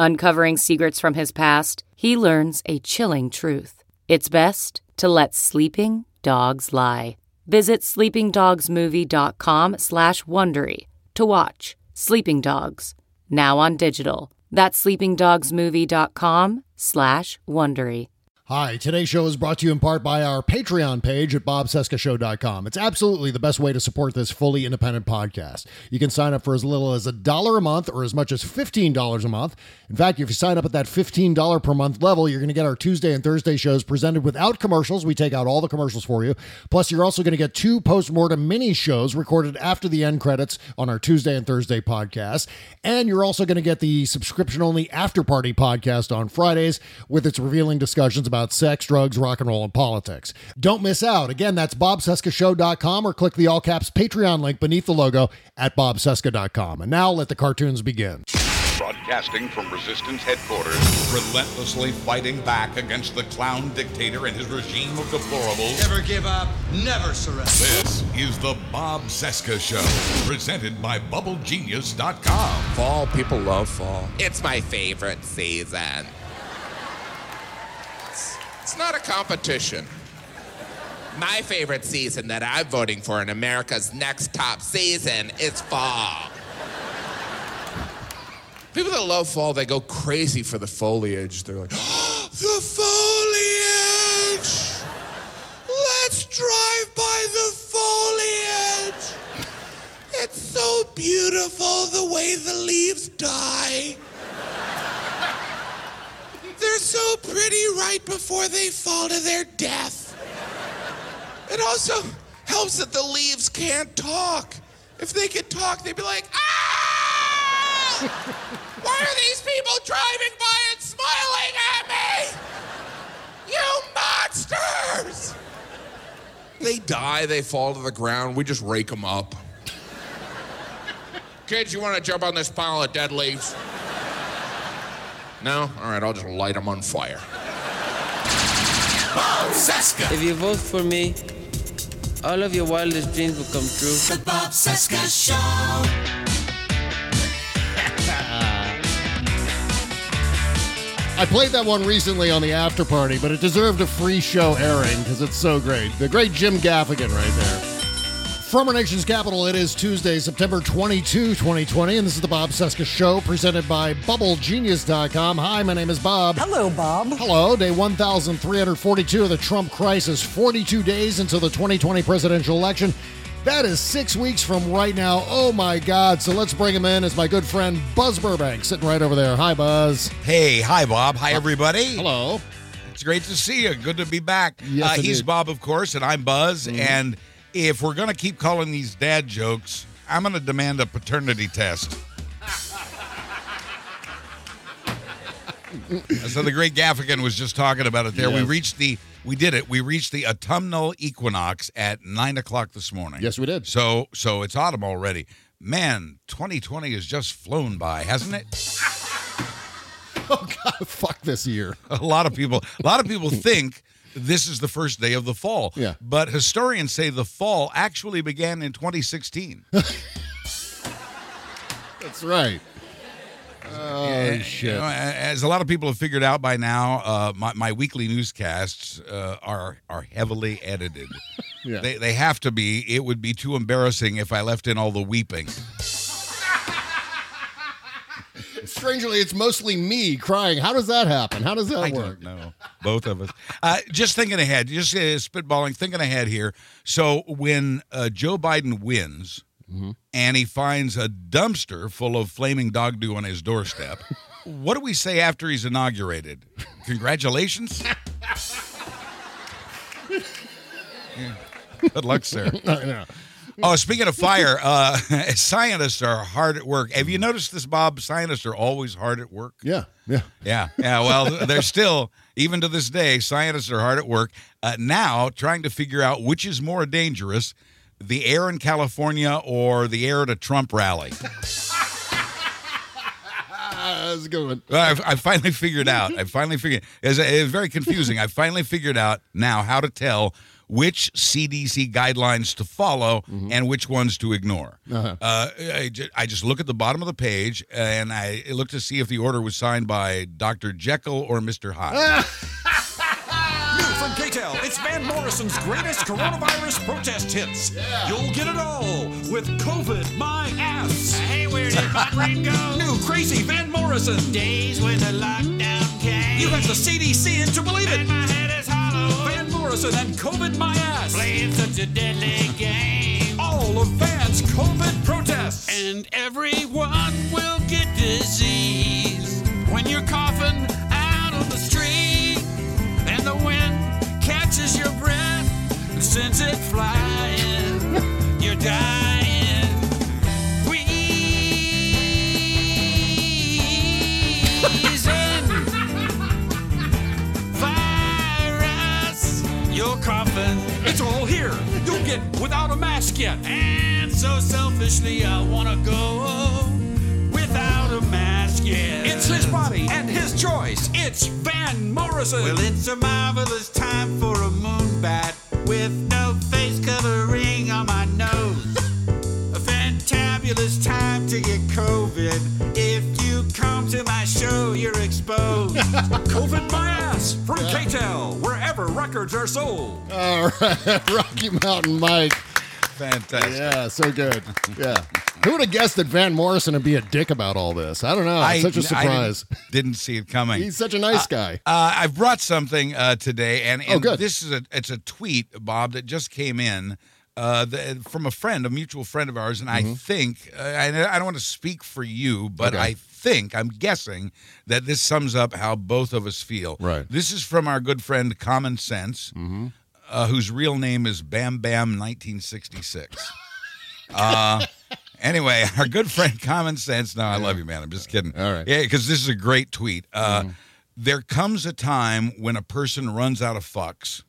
Uncovering secrets from his past, he learns a chilling truth. It's best to let sleeping dogs lie. Visit sleepingdogsmovie.com slash Wondery to watch Sleeping Dogs, now on digital. That's sleepingdogsmovie.com slash Wondery. Hi, today's show is brought to you in part by our Patreon page at bobcescashow.com. It's absolutely the best way to support this fully independent podcast. You can sign up for as little as a dollar a month or as much as $15 a month. In fact, if you sign up at that $15 per month level, you're going to get our Tuesday and Thursday shows presented without commercials. We take out all the commercials for you. Plus, you're also going to get two post-mortem mini shows recorded after the end credits on our Tuesday and Thursday podcast. And you're also going to get the subscription-only after party podcast on Fridays with its revealing discussions about sex, drugs, rock and roll, and politics. Don't miss out. Again, that's bobcescashow.com or click the all caps Patreon link beneath the logo at bobcesca.com. And now let the cartoons begin. Broadcasting from Resistance headquarters, relentlessly fighting back against the clown dictator and his regime of deplorables. Never give up, never surrender. This is the Bob Cesca Show, presented by BubbleGenius.com. Fall, people love fall. It's my favorite season. It's not a competition. My favorite season that I'm voting for in America's next top season is fall. People that love fall, they go crazy for the foliage. They're like, oh, the foliage! Let's drive by the foliage! It's so beautiful the way the leaves die. They're so pretty right before they fall to their death. It also helps that the leaves can't talk. If they could talk, they'd be like, ah! Why are these people driving by and smiling at me? You monsters! They die, they fall to the ground, we just rake them up. Kids, you want to jump on this pile of dead leaves? No? All right, I'll just light them on fire. Bob Cesca. If you vote for me, all of your wildest dreams will come true. The Bob Cesca Show. I played that one recently on the after party, but it deserved a free show airing because it's so great. The great Jim Gaffigan right there. From our nation's capital, it is Tuesday, September 22, 2020, and this is the Bob Cesca Show presented by BubbleGenius.com. Hi, my name is Bob. Hello, Bob. Hello, day 1342 of the Trump crisis, 42 days until the 2020 presidential election. That is six weeks from right now. Oh my God. So let's bring him in as my good friend Buzz Burbank, sitting right over there. Hi, Buzz. Hey, hi, Bob. Hi, everybody. Hello. It's great to see you. Good to be back. Yes, uh, he's. Bob, of course, and I'm Buzz. Mm-hmm. And if we're going to keep calling these dad jokes, I'm going to demand a paternity test. so the great Gaffigan was just talking about it there. We reached the, we did it. We reached the autumnal equinox at nine o'clock this morning. Yes, we did. So, so it's autumn already. Man, 2020 has just flown by, hasn't it? Oh God, fuck this year. a lot of people a lot of people think this is the first day of the fall Yeah. but historians say the fall actually began in 2016 That's right. Oh, And, shit. you know, as a lot of people have figured out by now uh, my, my weekly newscasts uh, are are heavily edited Yeah. they, they have to be it would be too embarrassing if i left in all the weeping Strangely, it's mostly me crying. How does that happen? How does that I work? don't. Both of us. Uh, just thinking ahead, just uh, spitballing, thinking ahead here. So when uh, Joe Biden wins and he finds a dumpster full of flaming dog do on his doorstep, what do we say after he's inaugurated? Congratulations. Yeah. Good luck, sir. I know. Oh, speaking of fire, uh, scientists are hard at work. Have you noticed this, Bob? Scientists are always hard at work. Yeah, yeah. Yeah, yeah. Well, they're still, even to this day, scientists are hard at work uh, now trying to figure out which is more dangerous the air in California or the air at a Trump rally. That's a good one. I've, I finally figured out. I finally figured it's, it's very confusing. I finally figured out now how to tell which CDC guidelines to follow and which ones to ignore. Uh-huh. Uh, I, I just look at the bottom of the page and I look to see if the order was signed by Dr. Jekyll or Mr. Hyde. New from KTEL, it's Van Morrison's greatest coronavirus protest hits. You'll get it all with COVID My Ass. Hey, where did my brain go? New crazy Van Morrison. Days when the lockdown came. You have the CDC in to believe it. And my head is hollow. Van Morrison and COVID My Ass. Playing such a deadly game. All of Van's COVID protests. And everyone will get disease when you're coughing and sends it flying. You're dying. Wheezing. Virus. You're coughing. It's all here. You'll get without a mask yet. And so selfishly, I wanna go without a mask. yet. It's his body and his choice. It's Van Morrison. Well, it's a marvelous time for a moon bat with no face covering on my nose. A fantabulous time to get COVID. If you come to my show, you're exposed. COVID My Ass from KTEL, wherever records are sold. All right, Rocky Mountain Mike. Fantastic. Yeah, so good. Yeah. Who would have guessed that Van Morrison would be a dick about all this? I don't know. It's such a surprise. didn't, didn't see it coming. He's such a nice guy. Uh, I've brought something uh, today, and, Oh, and good. this is a it's a tweet, Bob, that just came in uh, the, from a friend, a mutual friend of ours, and I think uh, I, I don't want to speak for you, but Mm-hmm. Okay. I think I'm guessing that this sums up how both of us feel. Right. This is from our good friend Common Sense, Mm-hmm. Uh, whose real name is Bam Bam 1966. uh, anyway, our good friend Common Sense. No, I love you, man. I'm just kidding. All right. Yeah, because this is a great tweet. Uh, There comes a time when a person runs out of fucks.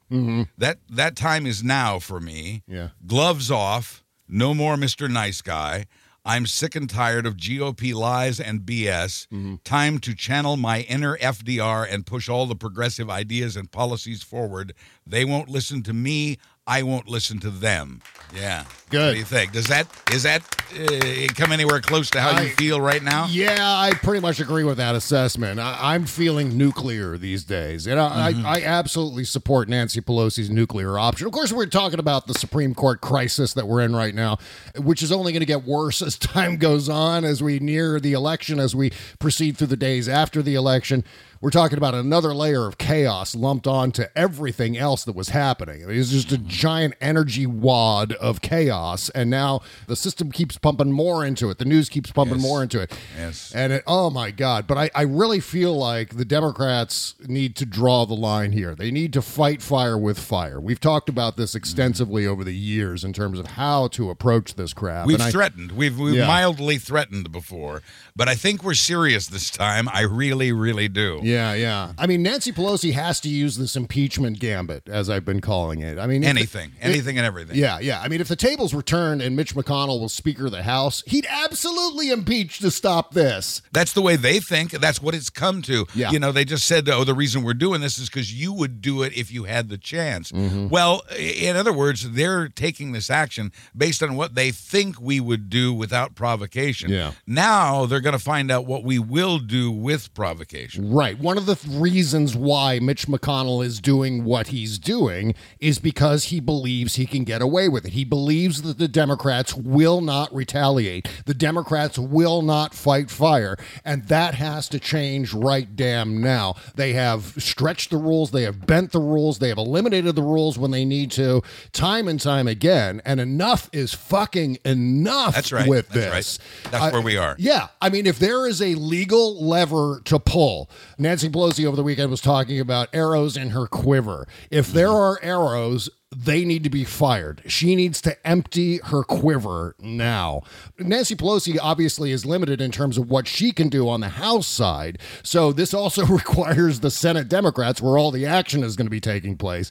That that time is now for me. Yeah. Gloves off. No more Mr. Nice Guy. I'm sick and tired of GOP lies and BS. Mm-hmm. Time to channel my inner FDR and push all the progressive ideas and policies forward. They won't listen to me. I won't listen to them. Yeah. Good. What do you think? Does that is that uh, come anywhere close to how I- you feel right now? Yeah, I pretty much agree with that assessment. I, I'm feeling nuclear these days, and I, Mm-hmm. I, I absolutely support Nancy Pelosi's nuclear option. Of course, we're talking about the Supreme Court crisis that we're in right now, which is only going to get worse as time goes on, as we near the election, as we proceed through the days after the election. We're talking about another layer of chaos lumped onto everything else that was happening. I mean, it's just a giant energy wad of chaos, and now the system keeps pumping more into it. The news keeps pumping Yes. more into it. Yes. And it, oh my God. But I, I really feel like the Democrats need to draw the line here. They need to fight fire with fire. We've talked about this extensively over the years in terms of how to approach this crap. We've And I- threatened. We've we've Yeah. mildly threatened before, but I think we're serious this time. I really, really do. Yeah, yeah. I mean, Nancy Pelosi has to use this impeachment gambit, as I've been calling it. I mean, if the- Anything, anything, and everything. Yeah, yeah. I mean, if the tables were turned and Mitch McConnell was Speaker of the House, he'd absolutely impeach to stop this. That's the way they think. That's what it's come to. Yeah. You know, they just said, oh, the reason we're doing this is because you would do it if you had the chance. Mm-hmm. Well, in other words, they're taking this action based on what they think we would do without provocation. Yeah. Now they're going to find out what we will do with provocation. Right. One of the th- reasons why Mitch McConnell is doing what he's doing is because he believes he can get away with it. He believes that the Democrats will not retaliate. The Democrats will not fight fire. And that has to change right damn now. They have stretched the rules, they have bent the rules, they have eliminated the rules when they need to, time and time again. And enough is fucking enough That's right. with That's this. right. That's where we are. Yeah. I mean, if there is a legal lever to pull, Nancy Pelosi over the weekend was talking about arrows in her quiver. If there Mm-hmm. are arrows, they need to be fired. She needs to empty her quiver now. Nancy Pelosi obviously is limited in terms of what she can do on the House side. So this also requires the Senate Democrats, where all the action is going to be taking place,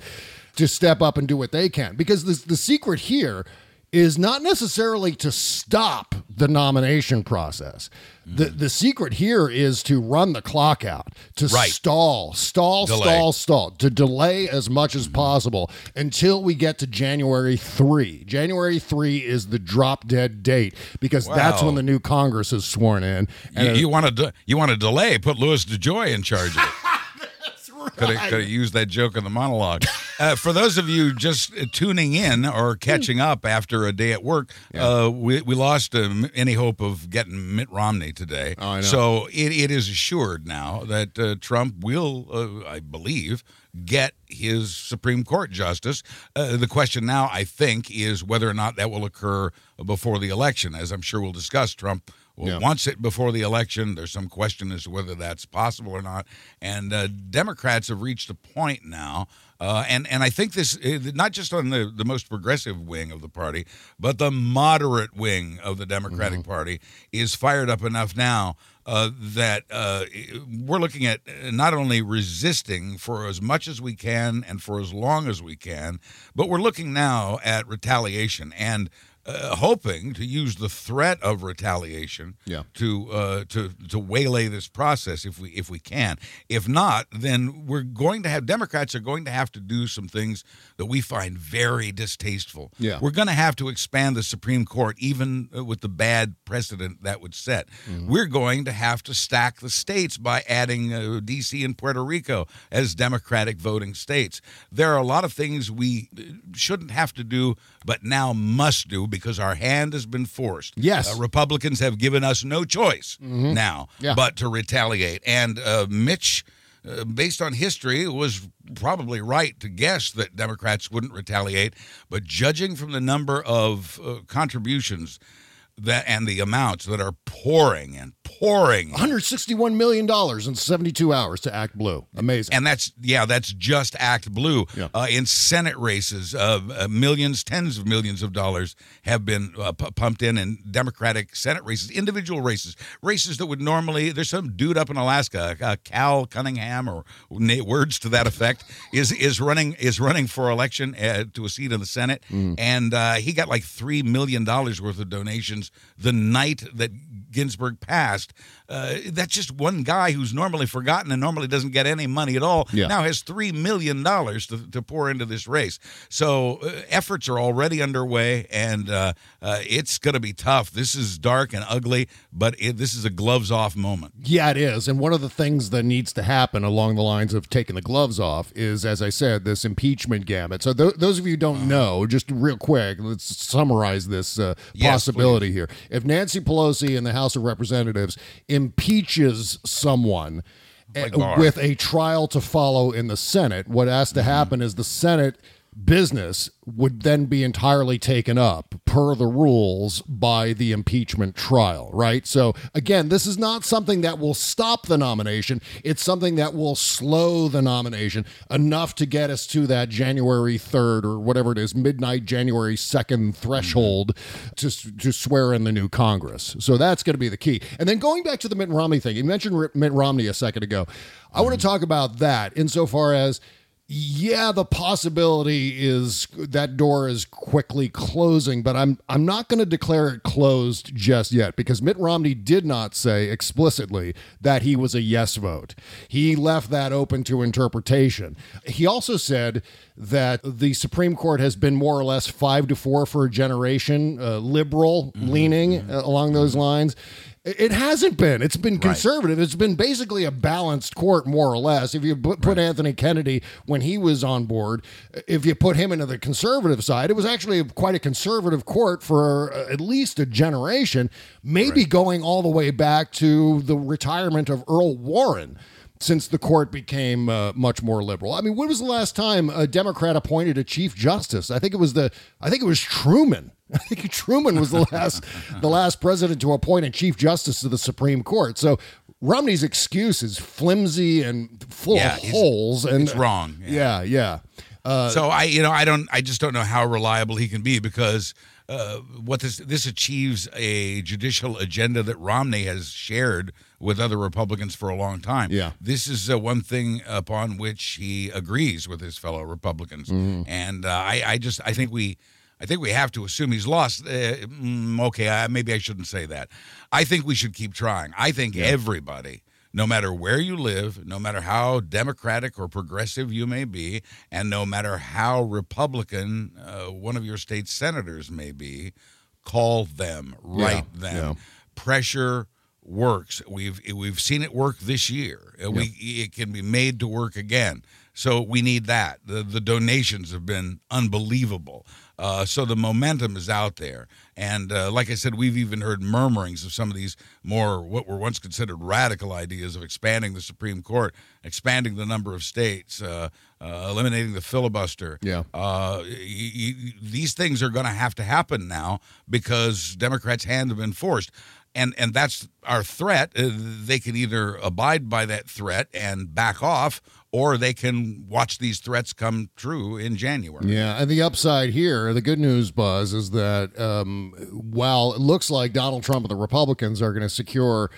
to step up and do what they can. Because the, the secret here is not necessarily to stop the nomination process. The mm. the secret here is to run the clock out, to Right. stall, stall, Delay. stall, stall, to delay as much as mm-hmm. possible until we get to January 3. January 3 is the drop dead date because that's when the new Congress is sworn in. You, And you want to you want to delay? Put Louis DeJoy in charge of it. Could have, could have used that joke in the monologue. Uh, for those of you just tuning in or catching up after a day at work, uh, we, we lost um, any hope of getting Mitt Romney today. Oh, I know. So it, it is assured now that uh, Trump will, uh, I believe, get his Supreme Court justice. Uh, the question now, I think, is whether or not that will occur before the election. As I'm sure we'll discuss, Trump Yeah. wants it before the election. There's some question as to whether that's possible or not. And uh, Democrats have reached a point now, uh, and and I think this uh, not just on the the most progressive wing of the party, but the moderate wing of the Democratic Party is fired up enough now. Uh, that uh, we're looking at not only resisting for as much as we can and for as long as we can, but we're looking now at retaliation and uh, hoping to use the threat of retaliation Yeah. to uh, to to waylay this process if we if we can. If not, then we're going to have Democrats are going to have to do some things that we find very distasteful. Yeah. we're going to have to expand the Supreme Court, even uh, with the bad precedent that would set. We're going to have to stack the states by adding uh, D.C. and Puerto Rico as Democratic voting states. There are a lot of things we uh, shouldn't have to do, but now must do because our hand has been forced. Yes. Uh, Republicans have given us no choice now Yeah. but to retaliate. And uh, Mitch, uh, based on history, was probably right to guess that Democrats wouldn't retaliate. But judging from the number of uh, contributions that and the amounts that are pouring and pouring 161 million dollars in 72 hours to ActBlue. Amazing. and that's yeah, that's just ActBlue. Yeah. Uh, in Senate races, uh, uh, millions, tens of millions of dollars have been uh, pu- pumped in in Democratic Senate races, individual races, races that would normally. There's some dude up in Alaska, uh, Cal Cunningham, or words to that effect, is is running is running for election uh, to a seat in the Senate, and uh, he got like three million dollars worth of donations the night that Ginsburg passed. Uh, that's just one guy who's normally forgotten and normally doesn't get any money at all. Yeah. Now has three million dollars to, to pour into this race. So uh, efforts are already underway, and uh, uh, it's going to be tough. This is dark and ugly, but it, this is a gloves off moment. Yeah, it is. And one of the things that needs to happen along the lines of taking the gloves off is, as I said, this impeachment gambit. So, th- those of you who don't know, just real quick, let's summarize this uh, Yes, possibility here. If Nancy Pelosi in the House of Representatives impeaches someone, Like uh, with a trial to follow in the Senate, what has to happen is the Senate business would then be entirely taken up per the rules by the impeachment trial, right? So again, this is not something that will stop the nomination. It's something that will slow the nomination enough to get us to that January 3rd or whatever it is, midnight January 2nd threshold to, to swear in the new Congress. So that's going to be the key. And then going back to the Mitt Romney thing, you mentioned Mitt Romney a second ago. I want to talk about that insofar as yeah, the possibility is that door is quickly closing, but I'm I'm not going to declare it closed just yet because Mitt Romney did not say explicitly that he was a yes vote. He left that open to interpretation. He also said that the Supreme Court has been more or less 5 to 4 for a generation, uh, liberal leaning uh, along those lines. It hasn't been. It's been conservative. It's been basically a balanced court, more or less. If you put, put Anthony Kennedy when he was on board, if you put him into the conservative side, it was actually quite a conservative court for uh, at least a generation, maybe going all the way back to the retirement of Earl Warren since the court became uh, much more liberal. I mean, when was the last time a Democrat appointed a chief justice? I think it was the I think it was Truman. I think Truman was the last the last president to appoint a chief justice to the Supreme Court. So Romney's excuse is flimsy and full Yeah, of holes and it's wrong. Yeah, yeah. Uh, so I, you know, I don't, I just don't know how reliable he can be because uh, what this this achieves a judicial agenda that Romney has shared with other Republicans for a long time. Yeah. this is uh, one thing upon which he agrees with his fellow Republicans, Mhm. and uh, I, I just, I think we. I think we have to assume he's lost. Uh, mm, okay, I, maybe I shouldn't say that. I think we should keep trying. I think everybody, no matter where you live, no matter how democratic or progressive you may be, and no matter how Republican uh, one of your state senators may be, call them, write Yeah, them. yeah. Pressure works. We've we've seen it work this year. Uh, We it can be made to work again. So we need that. The the donations have been unbelievable. Uh, so the momentum is out there, and uh, like I said, we've even heard murmurings of some of these more what were once considered radical ideas of expanding the Supreme Court, expanding the number of states, uh, uh, eliminating the filibuster. Yeah. Uh, y- y- these things are going to have to happen now because Democrats' hand have been forced. And, and that's our threat. Uh, they can either abide by that threat and back off, or they can watch these threats come true in January. Yeah, and the upside here, the good news, Buzz, is that um, while it looks like Donald Trump and the Republicans are going to secure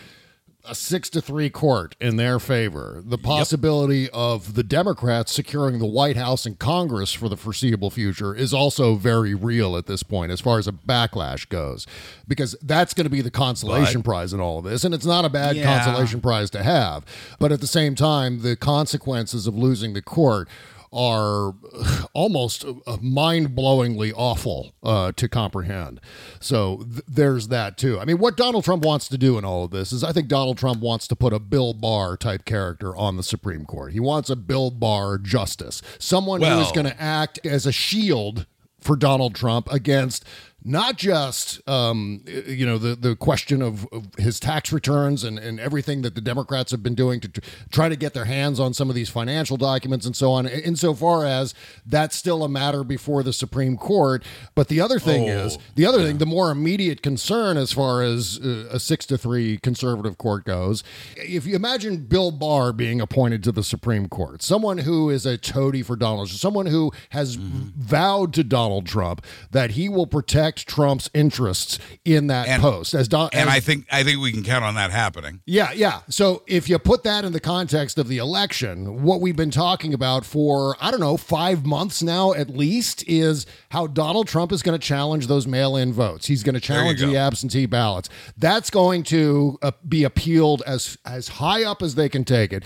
a six to three court in their favor, the possibility of the Democrats securing the White House and Congress for the foreseeable future is also very real at this point, as far as a backlash goes, because that's going to be the consolation But- prize in all of this, and it's not a bad Yeah. consolation prize to have, but at the same time, the consequences of losing the court are almost mind-blowingly awful uh, to comprehend. So th- there's that too. I mean, what Donald Trump wants to do in all of this is, I think Donald Trump wants to put a Bill Barr type character on the Supreme Court. He wants a Bill Barr justice, someone who is going to act as a shield for Donald Trump against not just um, you know the the question of, of his tax returns and, and everything that the Democrats have been doing to tr- try to get their hands on some of these financial documents and so on. Insofar as that's still a matter before the Supreme Court, but the other thing is the other thing, the more immediate concern as far as uh, a six to three conservative court goes. If you imagine Bill Barr being appointed to the Supreme Court, someone who is a toady for Donald, someone who has vowed to Donald Trump that he will protect Trump's interests in that And- post. As Don, And as- I think I think we can count on that happening. yeah, yeah. So if you put that in the context of the election, what we've been talking about for, I don't know, five months now at least, is how Donald Trump is going to challenge those mail in votes. He's going to challenge go. the absentee ballots. That's going to uh, be appealed as, as high up as they can take it.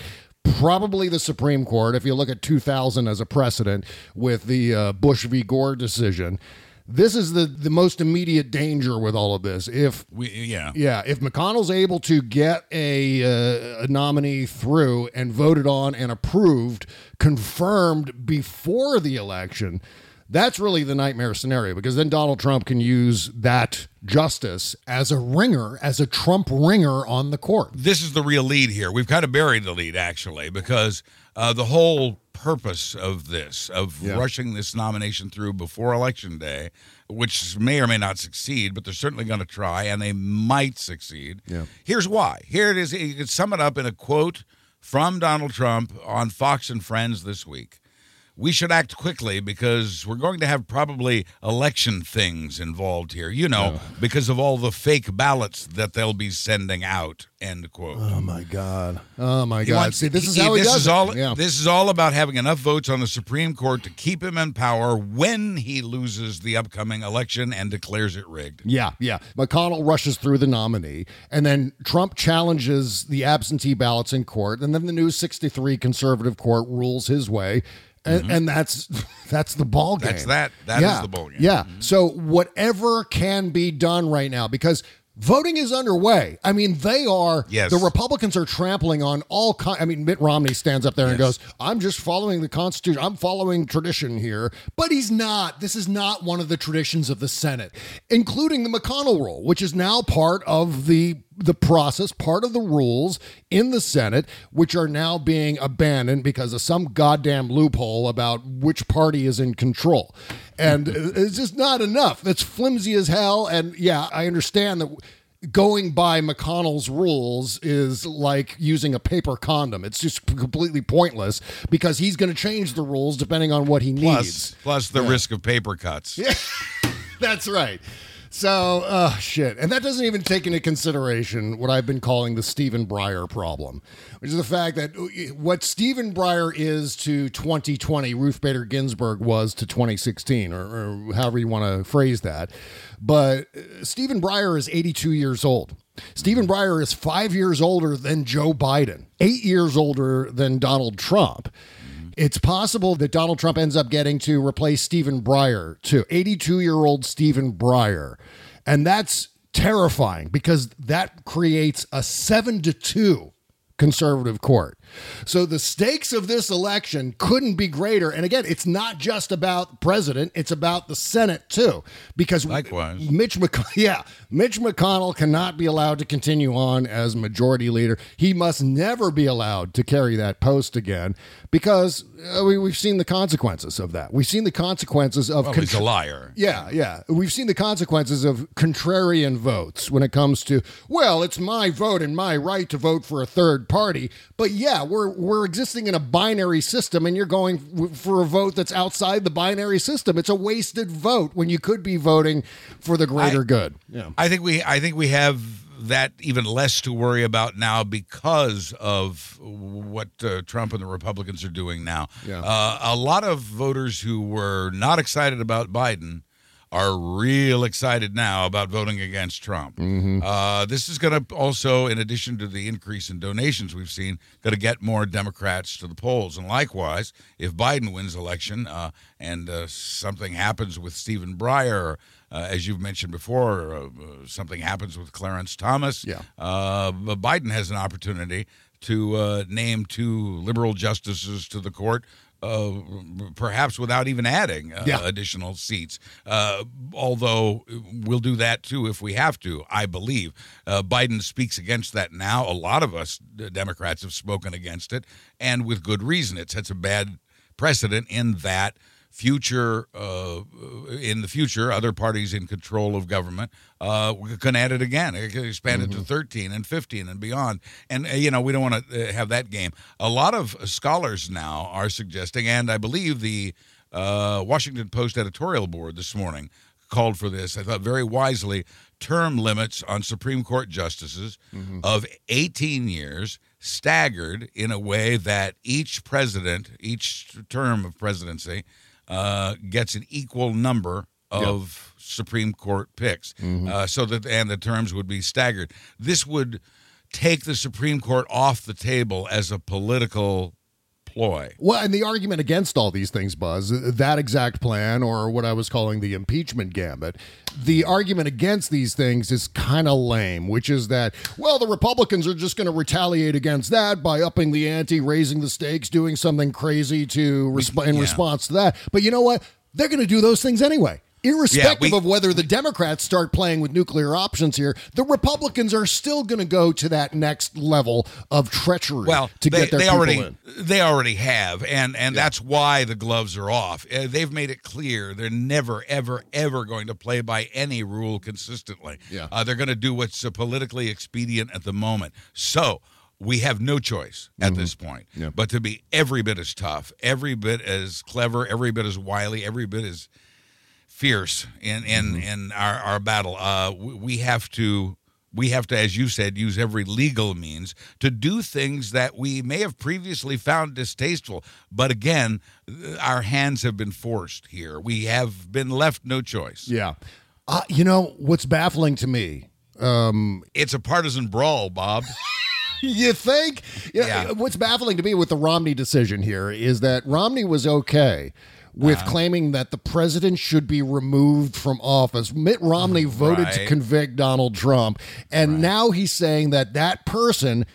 Probably the Supreme Court, if you look at 2000 as a precedent with the uh, Bush v. Gore decision. This is the, the most immediate danger with all of this. If We, yeah. yeah, if McConnell's able to get a, uh, a nominee through and voted on and approved, confirmed before the election, that's really the nightmare scenario because then Donald Trump can use that justice as a ringer, as a Trump ringer on the court. this is the real lead here. We've kind of buried the lead actually because uh, the whole purpose of this, of Yeah. rushing this nomination through before election day, which may or may not succeed, but they're certainly going to try, and they might succeed. Yeah. Here's why. Here it is. You can sum it up in a quote from Donald Trump on Fox and Friends this week. We should act quickly because we're going to have probably election things involved here, you know, because of all the fake ballots that they'll be sending out. End quote. Oh my God! Oh my He God! wants- See, this is how he this does is it. all. Yeah. This is all about having enough votes on the Supreme Court to keep him in power when he loses the upcoming election and declares it rigged. Yeah, yeah. McConnell rushes through the nominee, and then Trump challenges the absentee ballots in court, and then the new 63 conservative court rules his way. And, and that's that's the ball game. Mm-hmm. That's that. That is yeah, the ball game. Yeah. So whatever can be done right now, because Voting is underway. I mean, they are. Yes. The Republicans are trampling on all. Con- I mean, Mitt Romney stands up there and goes, "I'm just following the Constitution. I'm following tradition here," but he's not. This is not one of the traditions of the Senate, including the McConnell rule, which is now part of the the process, part of the rules in the Senate, which are now being abandoned because of some goddamn loophole about which party is in control. And it's just not enough. That's flimsy as hell. And yeah, I understand that going by McConnell's rules is like using a paper condom. It's just completely pointless because he's going to change the rules depending on what he Plus, needs. plus the risk of paper cuts. Yeah, that's right. So, uh, shit. And that doesn't even take into consideration what I've been calling the Stephen Breyer problem, which is the fact that uh, what Stephen Breyer is to 2020, Ruth Bader Ginsburg was to 2016, or, or however you want to phrase that. But uh, Stephen Breyer is 82 years old. Stephen Breyer is five years older than Joe Biden, eight years older than Donald Trump. It's possible that Donald Trump ends up getting to replace Stephen Breyer, too. 82 year old Stephen Breyer. And that's terrifying because that creates a seven to two conservative court. So the stakes of this election couldn't be greater. And again, it's not just about president, it's about the Senate too. Because Likewise. Mitch McConnell, yeah, Mitch McConnell cannot be allowed to continue on as majority leader. He must never be allowed to carry that post again because uh, we, we've seen the consequences of that. We've seen the consequences of Well, he's a liar. yeah, yeah. We've seen the consequences of contrarian votes when it comes to, well, it's my vote and my right to vote for a third party. But yeah, we're we're existing in a binary system and you're going w- for a vote that's outside the binary system. It's a wasted vote when you could be voting for the greater I- good. Yeah. I think we I think we have that even less to worry about now because of what uh, Trump and the Republicans are doing now. Yeah. Uh, a lot of voters who were not excited about Biden are real excited now about voting against Trump. Uh, this is going to also, in addition to the increase in donations we've seen, going to get more Democrats to the polls. And likewise, if Biden wins election uh, and uh, something happens with Stephen Breyer, uh, as you've mentioned before, uh, uh, something happens with Clarence Thomas. Yeah. Uh, Biden has an opportunity to uh, name two liberal justices to the court. Uh, perhaps without even adding uh, Yeah. additional seats. Uh, although we'll do that too if we have to, I believe. Uh, Biden speaks against that now. A lot of us Democrats have spoken against it, and with good reason. It sets a bad precedent in that future uh, in the future other parties in control of government uh, can add it again. It can expand it to 13 and 15 and beyond. And uh, you know we don't want to uh, have that game. A lot of scholars now are suggesting and i believe the uh, washington post editorial board this morning called for this. I thought very wisely term limits on supreme court justices of 18 years staggered in a way that each president each term of presidency uh, gets an equal number of Supreme Court picks, uh, so that and the terms would be staggered. This would take the Supreme Court off the table as a political ploy. Well, and the argument against all these things, Buzz, that exact plan, or what I was calling the impeachment gambit, the argument against these things is kind of lame, which is that, well, the Republicans are just going to retaliate against that by upping the ante, raising the stakes, doing something crazy to resp- in yeah. response to that. But you know what? They're going to do those things anyway. Irrespective we- of whether the Democrats start playing with nuclear options here, the Republicans are still going to go to that next level of treachery Well, to they, get their they people already in. they already have, and and that's why the gloves are off. Uh, they've made it clear they're never, ever, ever going to play by any rule consistently. Yeah. uh, they're going to do what's uh, politically expedient at the moment. So. We have no choice at this point, Mm-hmm. Yeah. but to be every bit as tough, every bit as clever, every bit as wily, every bit as fierce in in Mm-hmm. in our our battle. Uh, we, have to we have to, as you said, use every legal means to do things that we may have previously found distasteful. But again, our hands have been forced here. We have been left no choice. Yeah. Uh, you know, what's baffling to me, Um, It's a partisan brawl, Bob. you think? Yeah. Yeah. What's baffling to me with the Romney decision here is that Romney was okay with Uh-huh. claiming that the president should be removed from office. Mitt Romney voted to convict Donald Trump, and now he's saying that that person.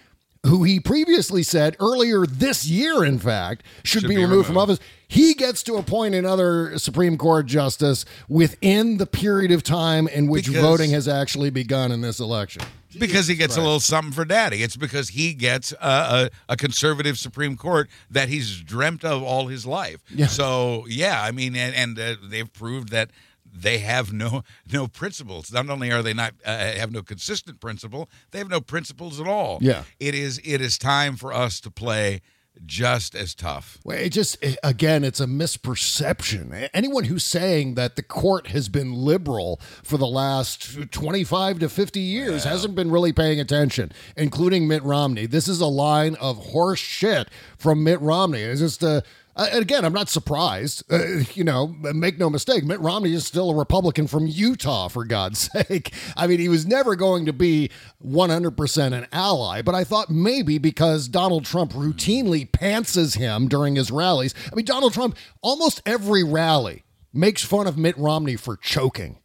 Who he previously said earlier this year, in fact, should, Should be, be removed from office. He gets to appoint another Supreme Court justice within the period of time in which Because- voting has actually begun in this election. Because he gets a little something for daddy. It's because he gets a, a, a conservative Supreme Court that he's dreamt of all his life. Yeah. So yeah, I mean, and, and uh, they've proved that they have no no principles. Not only are they not uh, have no consistent principle, they have no principles at all. Yeah. it is it is time for us to play just as tough. Well, it just it- again, it's a misperception. Anyone who's saying that the court has been liberal for the last 25 to 50 years hasn't been really paying attention, including Mitt Romney. This is a line of horse shit from Mitt Romney. It's just uh, uh, again, I'm not surprised. Uh, you know, make no mistake, Mitt Romney is still a Republican from Utah, for God's sake. I mean, he was never going to be 100% an ally, but I thought maybe because Donald Trump routinely pantses him during his rallies. I mean, Donald Trump, almost every rally, makes fun of Mitt Romney for choking.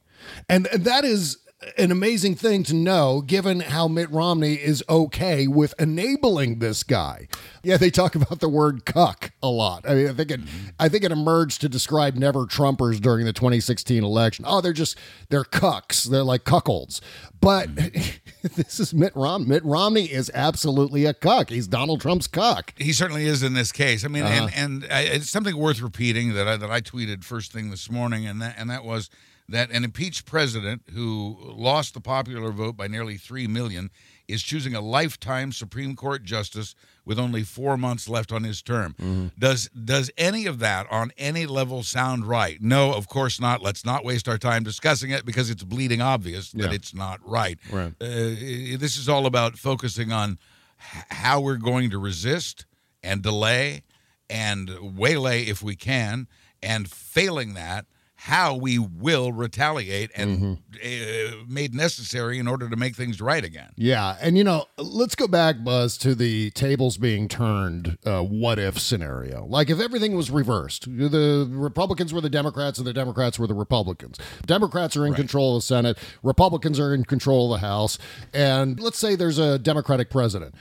And, and that is an amazing thing to know given how Mitt Romney is okay with enabling this guy. Yeah, they talk about the word cuck a lot. I mean, I think it mm-hmm. I think it emerged to describe never Trumpers during the 2016 election. Oh, they're just they're cucks. They're like cuckolds. But mm-hmm. this is Mitt Romney. Mitt Romney is absolutely a cuck. He's Donald Trump's cuck. He certainly is in this case. I mean, Uh-huh. and and I, it's something worth repeating that I that I tweeted first thing this morning, and that and that was that an impeached president who lost the popular vote by nearly three million is choosing a lifetime Supreme Court justice with only four months left on his term. Mm-hmm. Does does any of that on any level sound right? No, of course not. Let's not waste our time discussing it because it's bleeding obvious that it's not right. Right. Uh, this is all about focusing on h- how we're going to resist and delay and waylay if we can, and failing that, how we will retaliate and uh, made necessary in order to make things right again. Yeah, and you know, let's go back, Buzz, to the tables being turned. Uh, what if scenario? Like if everything was reversed, the Republicans were the Democrats, and the Democrats were the Republicans. Democrats are in control of the Senate, Republicans are in control of the House, and let's say there's a Democratic president.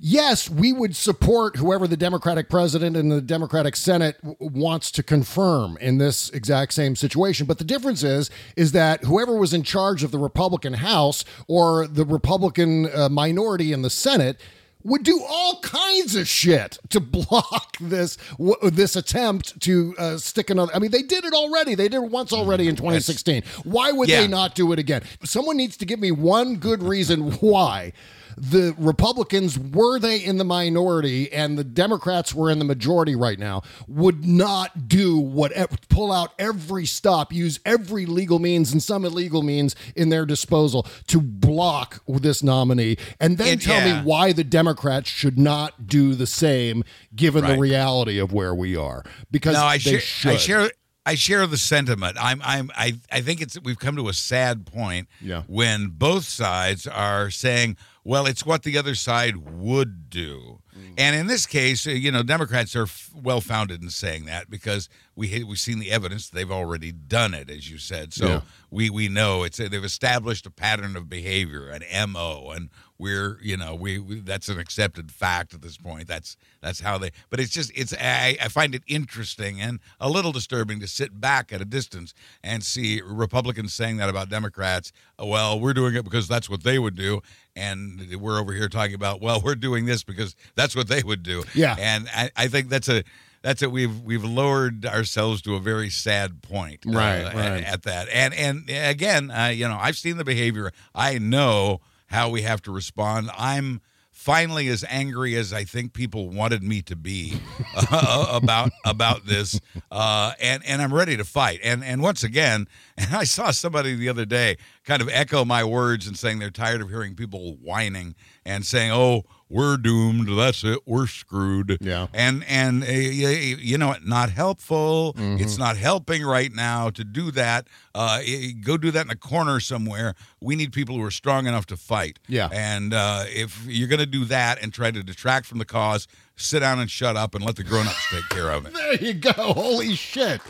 Yes, we would support whoever the Democratic president and the Democratic Senate w- wants to confirm in this exact same situation. But the difference is, is that whoever was in charge of the Republican House or the Republican uh, minority in the Senate would do all kinds of shit to block this w- this attempt to uh, stick another. I mean, they did it already. They did it once already in 2016. Why would Yeah. they not do it again? Someone needs to give me one good reason why the Republicans, were they in the minority and the Democrats were in the majority right now, would not do whatever, eh, pull out every stop, use every legal means and some illegal means in their disposal to block this nominee, and then It- tell yeah. me why the Democrats should not do the same given the reality of where we are. Because no, I should. I share, I share the sentiment. I'm, I'm, I, I think it's we've come to a sad point Yeah. when both sides are saying, "Well, it's what the other side would do," Mm. and in this case, uh, you know, Democrats are f- well founded in saying that because we ha- we've seen the evidence they've already done it, as you said. So Yeah. we we know it's a, they've established a pattern of behavior, an mo, and we're you know we, we that's an accepted fact at this point. That's that's how they. But it's just it's I, I find it interesting and a little disturbing to sit back at a distance and see Republicans saying that about Democrats. Well, we're doing it because that's what they would do, and we're over here talking about well, we're doing this because that's what they would do. Yeah. and I, I think that's a. That's it. We've we've lowered ourselves to a very sad point, uh, Right, at- right. At, that, and and again, uh, you know, I've seen the behavior. I know how we have to respond. I'm finally as angry as I think people wanted me to be uh, about about this, uh, and and I'm ready to fight. And and once again, and I saw somebody the other day kind of echo my words and saying they're tired of hearing people whining and saying, "Oh, we're doomed. That's it. We're screwed. Yeah. And and uh, you know, not helpful. It's not helping right now to do that. Uh, go do that in a corner somewhere. We need people who are strong enough to fight. Yeah. And uh, if you're going to do that and try to detract from the cause, sit down and shut up and let the grown-ups take care of it. There you go. Holy shit.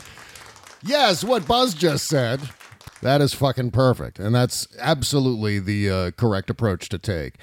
Yes, what Buzz just said. That is fucking perfect. And that's absolutely the uh, correct approach to take.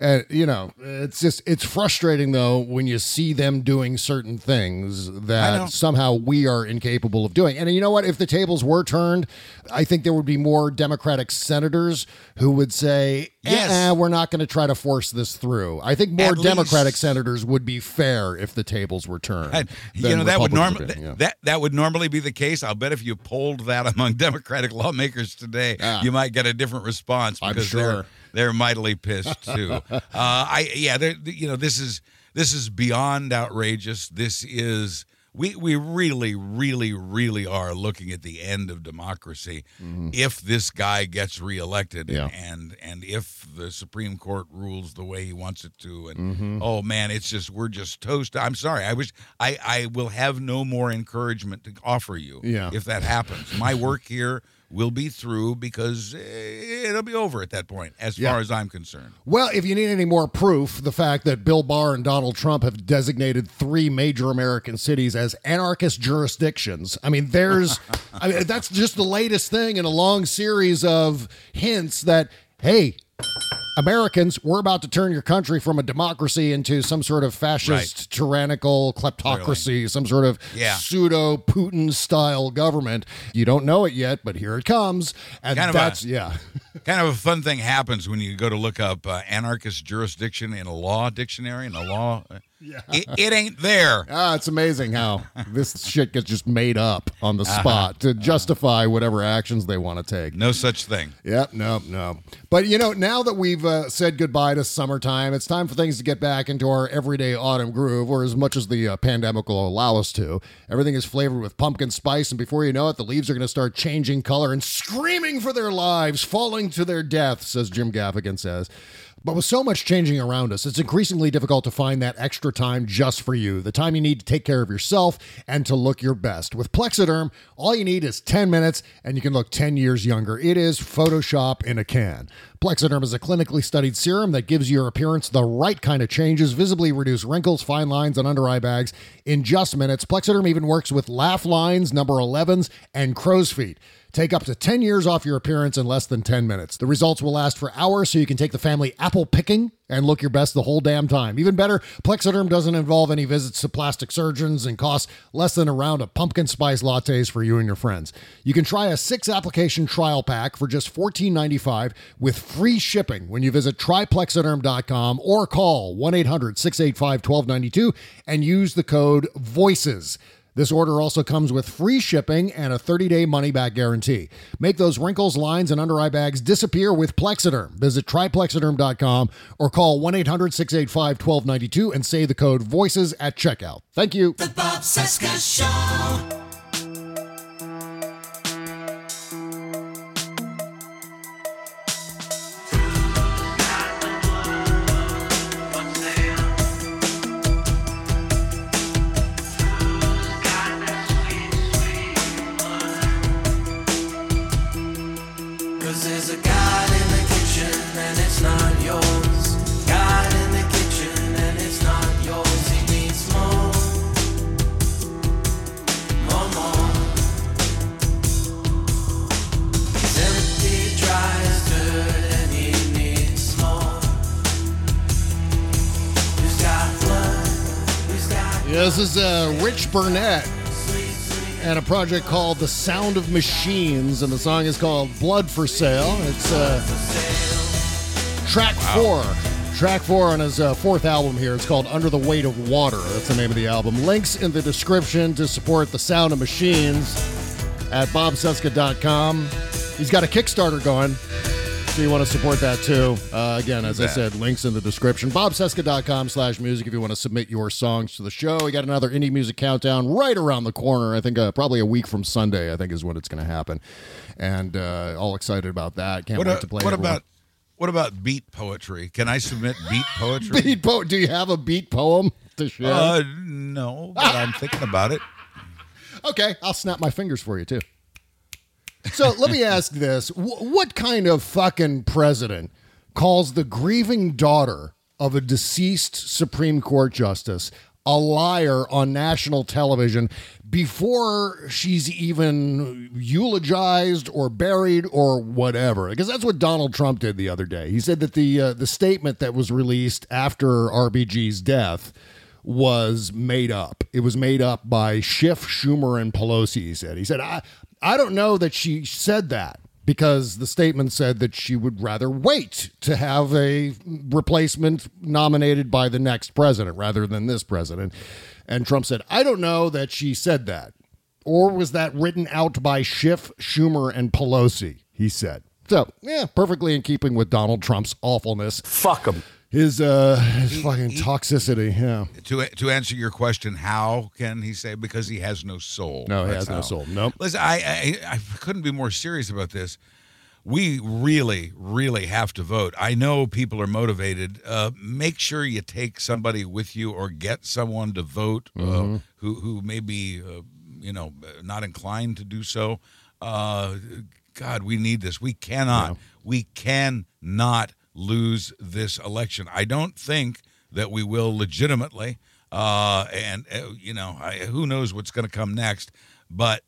And, you know, it's just, it's frustrating though when you see them doing certain things that somehow we are incapable of doing. And you know what? If the tables were turned, I think there would be more Democratic senators who would say, eh, Yes. yeah, we're not going to try to force this through. I think more At Democratic least- senators would be fair if the tables were turned. And, you know that would normally be, yeah. that that would normally be the case. I'll bet if you polled that among Democratic lawmakers today, Yeah. you might get a different response I'm because sure. they're they're mightily pissed too. uh, I yeah, you know this is this is beyond outrageous. This is we we really really really are looking at the end of democracy if this guy gets reelected Mm-hmm. Yeah. and and if the Supreme Court rules the way he wants it to and Mm-hmm. oh man it's just we're just toast I'm sorry I wish I I will have no more encouragement to offer you Yeah. if that happens my work here will be through because eh, it'll be over at that point as Yeah. far as I'm concerned Well, if you need any more proof, the fact that Bill Barr and Donald Trump have designated three major American cities as anarchist jurisdictions. I mean, there's, I mean, that's just the latest thing in a long series of hints that, hey, Americans, we're about to turn your country from a democracy into some sort of fascist, tyrannical kleptocracy, some sort of Yeah. pseudo Putin style government. You don't know it yet, but here it comes. And Kind of a- that's, yeah. kind of a fun thing happens when you go to look up uh, anarchist jurisdiction in a law dictionary in a law it, it ain't there Ah, it's amazing how this shit gets just made up on the spot to justify whatever actions they want to take. no such thing Yep, no, no. But you know, now that we've uh, said goodbye to summertime, it's time for things to get back into our everyday autumn groove, or as much as the uh, pandemic will allow us to. Everything is flavored with pumpkin spice, and before you know it, the leaves are going to start changing color and screaming for their lives, falling to their deaths, as Jim Gaffigan says. But with so much changing around us, it's increasingly difficult to find that extra time just for you, the time you need to take care of yourself and to look your best. With Plexiderm, all you need is 10 minutes and you can look 10 years younger. It is Photoshop in a can. Plexiderm is a clinically studied serum that gives your appearance the right kind of changes, visibly reduce wrinkles, fine lines, and under eye bags in just minutes. Plexiderm even works with laugh lines, number 11s, and crow's feet. Take up to 10 years off your appearance in less than 10 minutes. The results will last for hours so you can take the family apple picking and look your best the whole damn time. Even better, Plexiderm doesn't involve any visits to plastic surgeons and costs less than a round of pumpkin spice lattes for you and your friends. You can try a six application trial pack for just $14.95 with free shipping when you visit tryplexiderm.com or call 1 800 685 1292 and use the code VOICES. This order also comes with free shipping and a 30-day money-back guarantee. Make those wrinkles, lines, and under-eye bags disappear with Plexiderm. Visit tryplexiderm.com or call 1-800-685-1292 and say the code VOICES at checkout. Thank you. The Bob Cesca Show. Uh, Rich Burnett and a project called The Sound of Machines, and the song is called Blood for Sale. It's uh, track four. Track four on his uh, fourth album here. It's called Under the Weight of Water. That's the name of the album. Links in the description to support The Sound of Machines at bobcesca.com. He's got a Kickstarter going. So you want to support that too. Uh, again, as I said, links in the description. BobCesca.com slash music if you want to submit your songs to the show. We got another indie music countdown right around the corner. I think uh, probably a week from Sunday, I think is when it's going to happen. And uh, all excited about that. Can't what, wait a- to play what everyone. about What about beat poetry? Can I submit beat poetry? Beat po- Do you have a beat poem to share? Uh, no, but I'm thinking about it. Okay, I'll snap my fingers for you too. So let me ask this: What kind of fucking president calls the grieving daughter of a deceased Supreme Court justice a liar on national television before she's even eulogized or buried or whatever? Because that's what Donald Trump did the other day. He said that the uh, the statement that was released after RBG's death was made up. It was made up by Schiff, Schumer, and Pelosi. He said. He said, "I, I don't know that she said that because the statement said that she would rather wait to have a replacement nominated by the next president rather than this president." And Trump said, "I don't know that she said that, or was that written out by Schiff, Schumer, and Pelosi?" He said. So, yeah, perfectly in keeping with Donald Trump's awfulness. Fuck him. His uh, his fucking toxicity. Yeah. To to answer your question, how can he say because he has no soul? No, he That's has no how. soul. Nope. Listen, I, I I couldn't be more serious about this. We really, really have to vote. I know people are motivated. Uh, make sure you take somebody with you or get someone to vote Mm-hmm. uh, who who may be, uh, you know, not inclined to do so. Uh, God, we need this. We cannot. We cannot lose this election. I don't think that we will legitimately. Uh, and uh, you know, I, who knows what's going to come next? But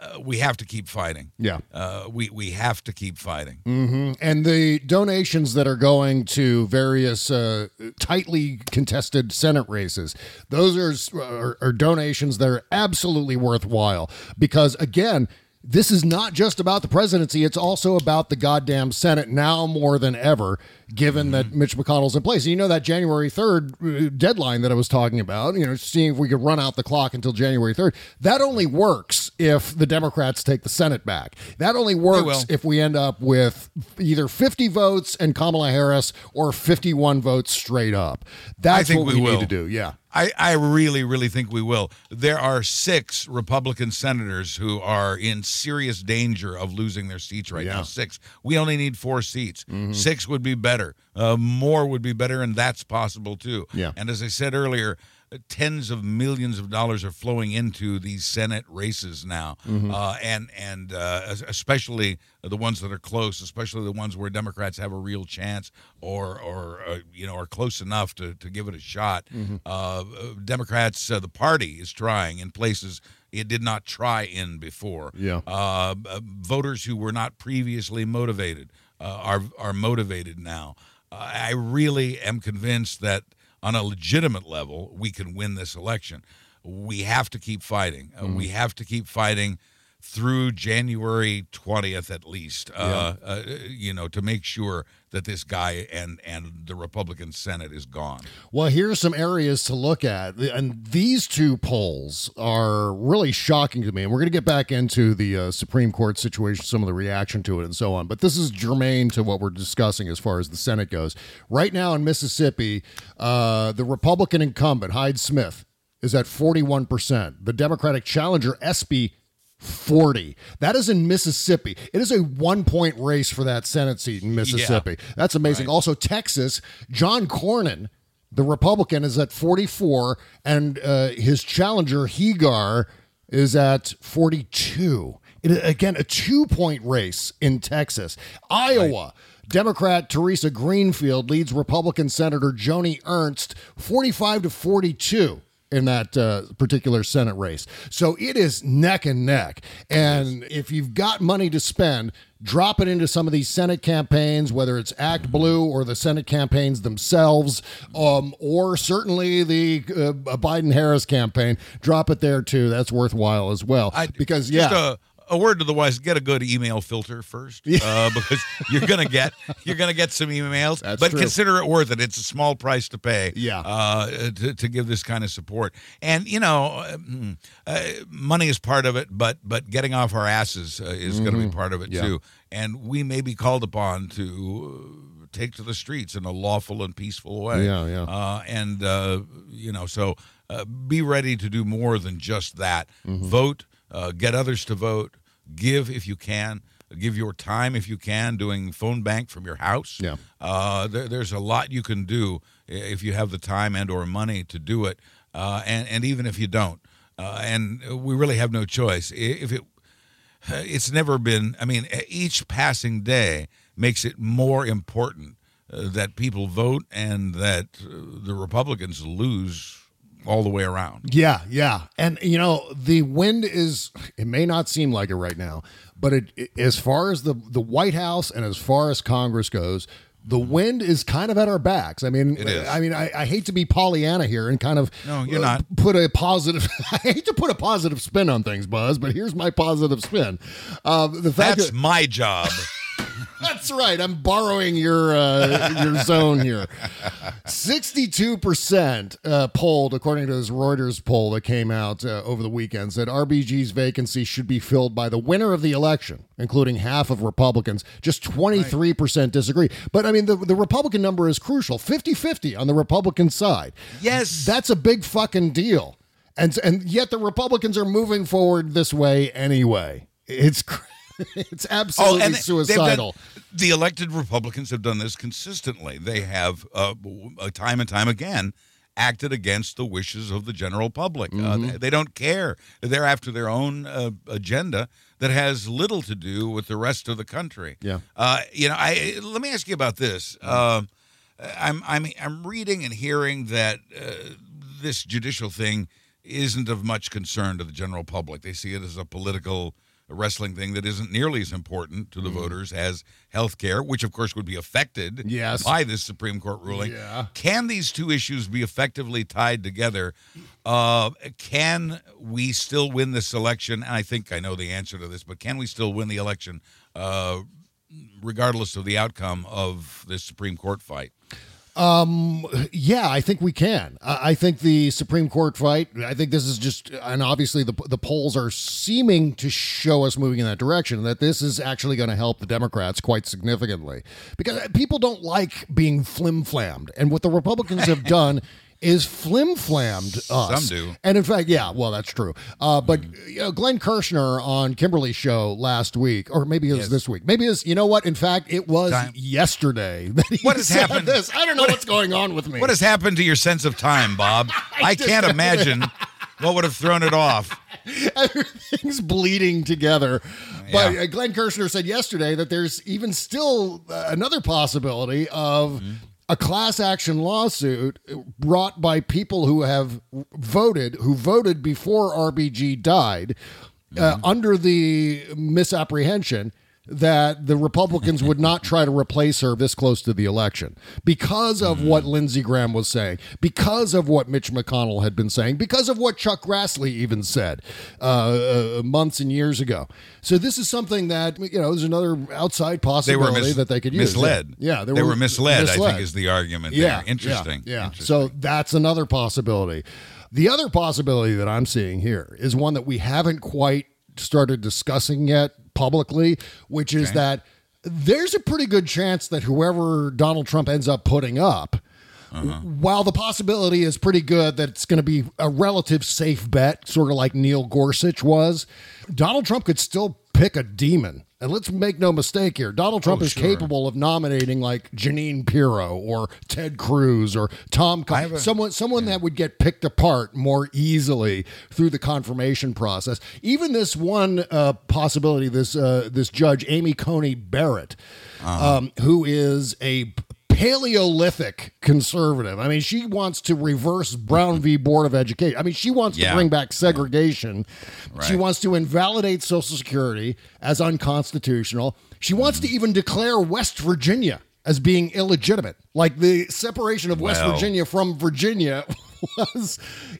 uh, we have to keep fighting. Yeah. Uh, we we have to keep fighting. hmm And the donations that are going to various uh, tightly contested Senate races, those are, are, are donations that are absolutely worthwhile because, again, this is not just about the presidency. It's also about the goddamn Senate now more than ever, given that Mitch McConnell's in place. And You know, that January 3rd uh, deadline that I was talking about, you know, seeing if we could run out the clock until January 3rd, that only works if the Democrats take the Senate back. That only works if we end up with either 50 votes and Kamala Harris or 51 votes straight up. That's what we we, need to do. Yeah. I, I really, really think we will. There are six Republican senators who are in serious danger of losing their seats right Yeah. now. Six. We only need four seats. Six would be better. Uh, more would be better, and that's possible too. Yeah. And as I said earlier, uh, tens of millions of dollars are flowing into these Senate races now, uh, and and uh, especially the ones that are close, especially the ones where Democrats have a real chance or or uh, you know are close enough to to give it a shot. Uh, uh, Democrats, uh, the party is trying in places it did not try in before. Yeah. Uh, voters who were not previously motivated are are motivated now. Uh, I really am convinced that on a legitimate level we can win this election. We have to keep fighting. Uh, We have to keep fighting through January 20th at least. Uh, uh, you know, to make sure that this guy and and the Republican Senate is gone. Well, here's some areas to look at. And these two polls are really shocking to me. And we're going to get back into the uh, Supreme Court situation, some of the reaction to it, and so on. But this is germane to what we're discussing as far as the Senate goes. Right now in Mississippi, uh, the Republican incumbent, Hyde Smith, is at 41%. The Democratic challenger, Espy, 40. That is in Mississippi. It is a one point race for that Senate seat in Mississippi. That's amazing. Also, Texas, John Cornyn, the Republican, is at 44, and uh, his challenger, Hegar, is at 42. It, again, a two point race in Texas. Iowa. Democrat Theresa Greenfield leads Republican Senator Joni Ernst 45 to 42 in that uh, particular Senate race. So it is neck and neck. And if you've got money to spend, drop it into some of these Senate campaigns, whether it's ActBlue or the Senate campaigns themselves, um, or certainly the uh, Biden Harris campaign. Drop it there too. That's worthwhile as well. because, yeah. A, word to the wise: get a good email filter first, uh, because you're gonna get you're gonna get some emails. That's but true. consider it worth it. It's a small price to pay. Yeah. uh, to, to give this kind of support, and you know, uh, mm, uh, money is part of it, but but getting off our asses uh, is going to be part of it Yeah. too. And we may be called upon to take to the streets in a lawful and peaceful way. Yeah, yeah. Uh, and uh, you know, so uh, be ready to do more than just that. Mm-hmm. Vote, uh, get others to vote, give if you can. give your time if you can, doing phone bank from your house. Yeah. Uh, there, there's a lot you can do if you have the time and or money to do it, uh, and and even if you don't, uh, and we really have no choice. If it, it's never been. I mean, each passing day makes it more important uh, that people vote and that uh, the Republicans lose all the way around. Yeah, yeah. And you know, the wind is it may not seem like it right now, but it, it as far as the the White House and as far as Congress goes, the wind is kind of at our backs. I mean, I mean, I, I hate to be Pollyanna here and kind of No, you're uh, not. put a positive. I hate to put a positive spin on things, Buzz, but here's my positive spin. Uh, the fact That's that, my job. that's right. I'm borrowing your uh, your zone here. Sixty-two percent uh, polled, according to this Reuters poll that came out uh, over the weekend, said RBG's vacancy should be filled by the winner of the election, including half of Republicans. Just twenty-three percent disagree. But I mean, the the Republican number is crucial. 50-50 on the Republican side. Yes. that's a big fucking deal. And and yet the Republicans are moving forward this way anyway. It's cr- it's absolutely Oh, they've done- suicidal. the elected Republicans have done this consistently. They have, uh, uh, time and time again, acted against the wishes of the general public. Uh, Mm-hmm. they, they don't care. They're after their own uh, agenda that has little to do with the rest of the country. Yeah. Uh, you know, I let me ask you about this. Um I'm I'm I'm reading and hearing that uh, this judicial thing isn't of much concern to the general public. They see it as a political wrestling thing that isn't nearly as important to the voters as health care, which of course would be affected Yes. by this Supreme Court ruling. Yeah. Can these two issues be effectively tied together? Uh, can we still win this election? And I think I know the answer to this, but can we still win the election uh, regardless of the outcome of this Supreme Court fight? Um, yeah, I think we can. I I think the Supreme Court fight. I think this is just, and obviously the the polls are seeming to show us moving in that direction. That this is actually going to help the Democrats quite significantly because uh, people don't like being flim flammed, and what the Republicans have done. Is flim flammed us. Some do. And in fact, yeah, well, that's true. Uh, but you know, Glenn Kirshner on Kimberly's show last week, or maybe it was Yes. this week. Maybe it's, you know what? In fact, it was Time. yesterday that he What has said happened? This. I don't know what's going on with me. What has happened to your sense of time, Bob? I, can't imagine what would have thrown it off. everything's bleeding together. But Yeah. uh, Glenn Kirshner said yesterday that there's even still uh, another possibility of Mm-hmm. A class action lawsuit brought by people who have voted, who voted before RBG died, uh, Mm-hmm. under the misapprehension. That the Republicans would not try to replace her this close to the election because of Mm-hmm. what Lindsey Graham was saying, because of what Mitch McConnell had been saying, because of what Chuck Grassley even said uh, uh, months and years ago. So this is something that you know there's another outside They possibility were mis- that they could use. misled. Yeah, they, were, misled, I think, is the argument yeah, there. Interesting. Yeah, yeah. Interesting. So that's another possibility. The other possibility that I'm seeing here is one that we haven't quite started discussing yet publicly, which is that there's a pretty good chance that whoever Donald Trump ends up putting up, uh-huh. while the possibility is pretty good that it's going to be a relative safe bet, sort of like Neil Gorsuch was, Donald Trump could still pick a demon. And let's make no mistake here. Donald Trump Oh, is sure. capable of nominating like Jeanine Pirro or Ted Cruz or Tom, Con- a- someone someone that would get picked apart more easily through the confirmation process. Even this one uh, possibility, this uh, this judge Amy Coney Barrett, Uh-huh. um, who is a Paleolithic conservative. I mean, she wants to reverse Brown v. Board of Education. I mean, she wants to bring back segregation. She wants to invalidate Social Security as unconstitutional. She wants Mm-hmm. to even declare West Virginia as being illegitimate. Like the separation of West Well- Virginia from Virginia was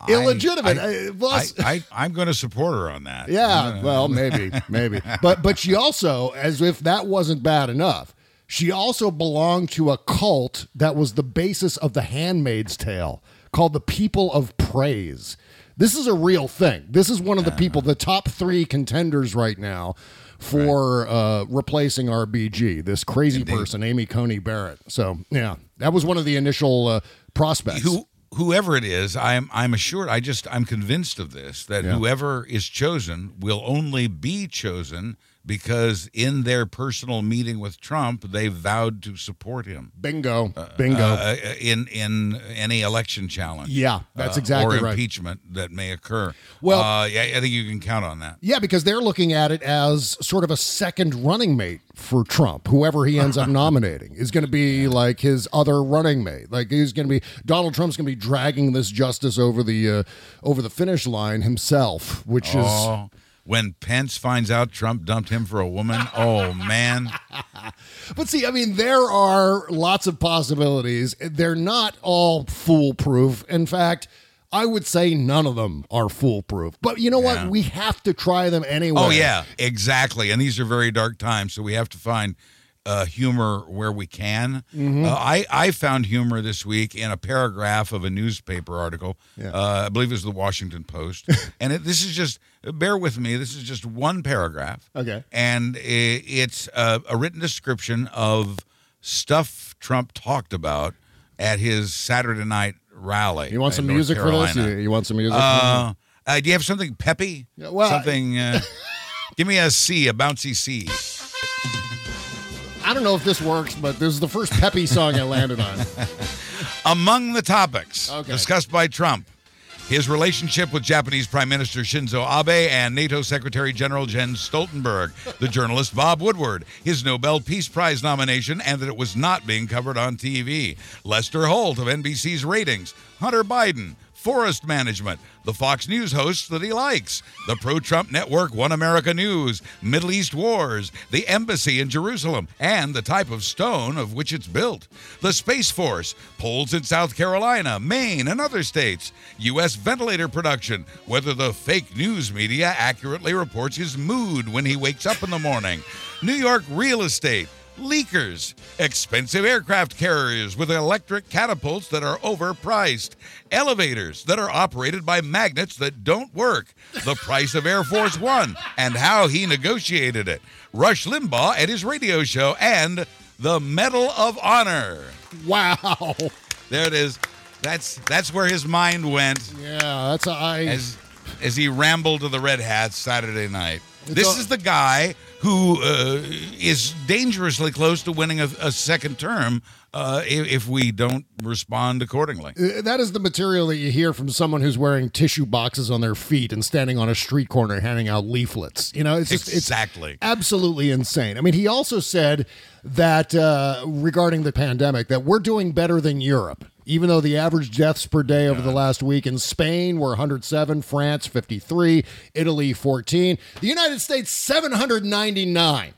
illegitimate. I, It was- I, I, am going to support her on that. yeah, well, maybe, maybe. But but she also, as if that wasn't bad enough, she also belonged to a cult that was the basis of the Handmaid's Tale, called the People of Praise. This is a real thing. This is one of the people, the top three contenders right now for uh, replacing RBG. This crazy person, Amy Coney Barrett. So yeah, that was one of the initial uh, prospects. Who, whoever it is, I'm I'm assured. I just I'm convinced of this that Yeah. whoever is chosen will only be chosen because in their personal meeting with Trump, they vowed to support him. Bingo. Bingo. Uh, in in any election challenge. Yeah, that's exactly or right. impeachment that may occur. Well- uh, yeah, I think you can count on that. Yeah, because they're looking at it as sort of a second running mate for Trump. Whoever he ends up nominating is going to be like his other running mate. Like he's going to be Donald Trump's going to be dragging this justice over the uh, over the finish line himself, which is Oh, when Pence finds out Trump dumped him for a woman, oh man. But see, I mean, there are lots of possibilities. They're not all foolproof. In fact, I would say none of them are foolproof. But you know Yeah. what? We have to try them anyway. Oh yeah, exactly. And these are very dark times, so we have to find uh, humor where we can. Mhm. Uh, I I found humor this week in a paragraph of a newspaper article. Yeah. Uh, I believe it was the Washington Post, and it, this is just bear with me. This is just one paragraph. Okay. and it's a, a written description of stuff Trump talked about at his Saturday night rally. You want some North music for this? Carolina. You, you want some music? Uh, uh, do you have something peppy? Yeah, well, something. Uh, give me a C, a bouncy C. I don't know if this works, but this is the first peppy song I landed on. Among the topics Okay. discussed by Trump, his relationship with Japanese Prime Minister Shinzo Abe and NATO Secretary General Jens Stoltenberg, the journalist Bob Woodward, his Nobel Peace Prize nomination, and that it was not being covered on TV, Lester Holt of NBC's ratings, Hunter Biden, forest management, the Fox News hosts that he likes, the pro Trump network One America News, Middle East wars, the embassy in Jerusalem, and the type of stone of which it's built, the Space Force, polls in South Carolina, Maine, and other states, U.S. ventilator production, whether the fake news media accurately reports his mood when he wakes up in the morning, New York real estate, leakers, expensive aircraft carriers with electric catapults that are overpriced, elevators that are operated by magnets that don't work, the price of Air Force One and how he negotiated it, Rush Limbaugh at his radio show, and the Medal of Honor. Wow. There it is. That's that's where his mind went Yeah, that's I. as as he rambled to the Red Hats Saturday night. It's this all- is the guy who uh, is dangerously close to winning a, a second term uh, if, if we don't respond accordingly. Uh, That is the material that you hear from someone who's wearing tissue boxes on their feet and standing on a street corner handing out leaflets. You know, it's just Exactly. it's absolutely insane. I mean, he also said that uh, regarding the pandemic that we're doing better than Europe. Even though the average deaths per day over the last week in Spain were 107, France 53, Italy 14, the United States 799.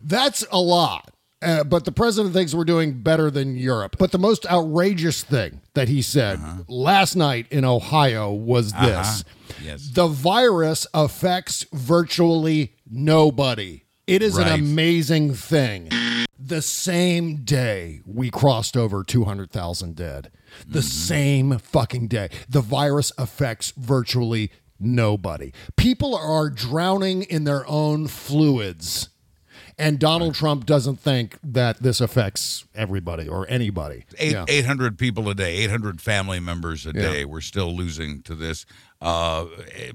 That's a lot. Uh, but the president thinks we're doing better than Europe. But the most outrageous thing that he said last night in Ohio was this Yes. the virus affects virtually nobody. It is Right. an amazing thing. The same day we crossed over 200,000 dead. The mm-hmm. same fucking day. The virus affects virtually nobody. People are drowning in their own fluids. And Donald Trump doesn't think that this affects everybody or anybody. Eight, Yeah. 800 people a day, 800 family members a Yeah. day. We're still losing to this. Uh, eh,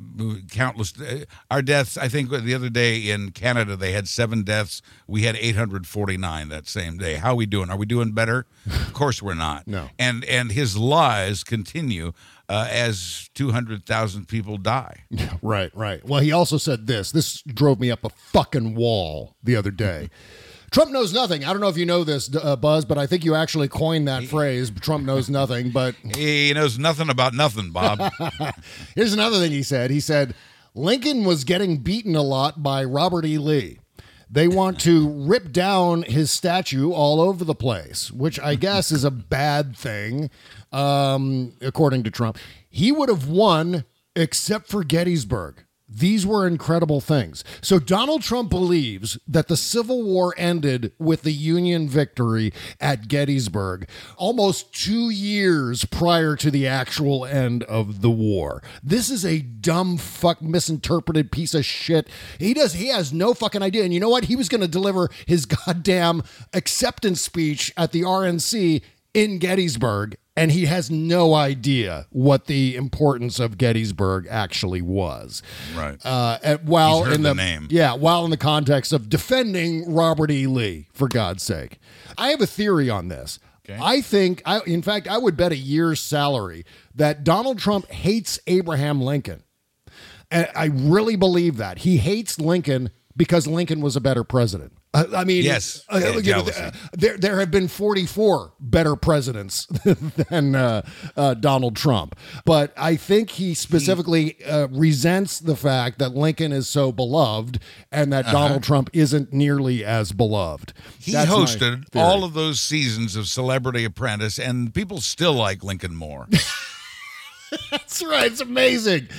countless. eh, Our deaths, I think the other day in Canada, they had seven deaths. We had 849 that same day. How are we doing? Are we doing better? of course we're not. No. And, and his lies continue uh, as 200,000 people die. Right, right. Well, he also said this. This drove me up a fucking wall the other day. Trump knows nothing. I don't know if you know this, uh, Buzz, but I think you actually coined that phrase. Trump knows nothing. But He knows nothing about nothing, Bob. here's another thing he said. He said Lincoln was getting beaten a lot by Robert E. Lee. They want to rip down his statue all over the place, which I guess is a bad thing, um, according to Trump. He would have won except for Gettysburg. These were incredible things. So Donald Trump believes that the Civil War ended with the Union victory at Gettysburg almost two years prior to the actual end of the war. This is a dumb fuck misinterpreted piece of shit. He does he has no fucking idea. And you know what? He was going to deliver his goddamn acceptance speech at the RNC in Gettysburg and he has no idea what the importance of Gettysburg actually was. Right. Uh, while in the the, name. yeah, while in the context of defending Robert E. Lee, for God's sake, I have a theory on this. I think, I, in fact, I would bet a year's salary that Donald Trump hates Abraham Lincoln. And I really believe that he hates Lincoln because Lincoln was a better president. Uh, I mean, Yes. uh, Yeah, you know, uh, there there have been 44 better presidents than uh, uh, Donald Trump, but I think he specifically uh, resents the fact that Lincoln is so beloved and that Donald Trump isn't nearly as beloved. Uh-huh. He That's hosted all of those seasons of Celebrity Apprentice, and people still like Lincoln more. That's right. It's amazing.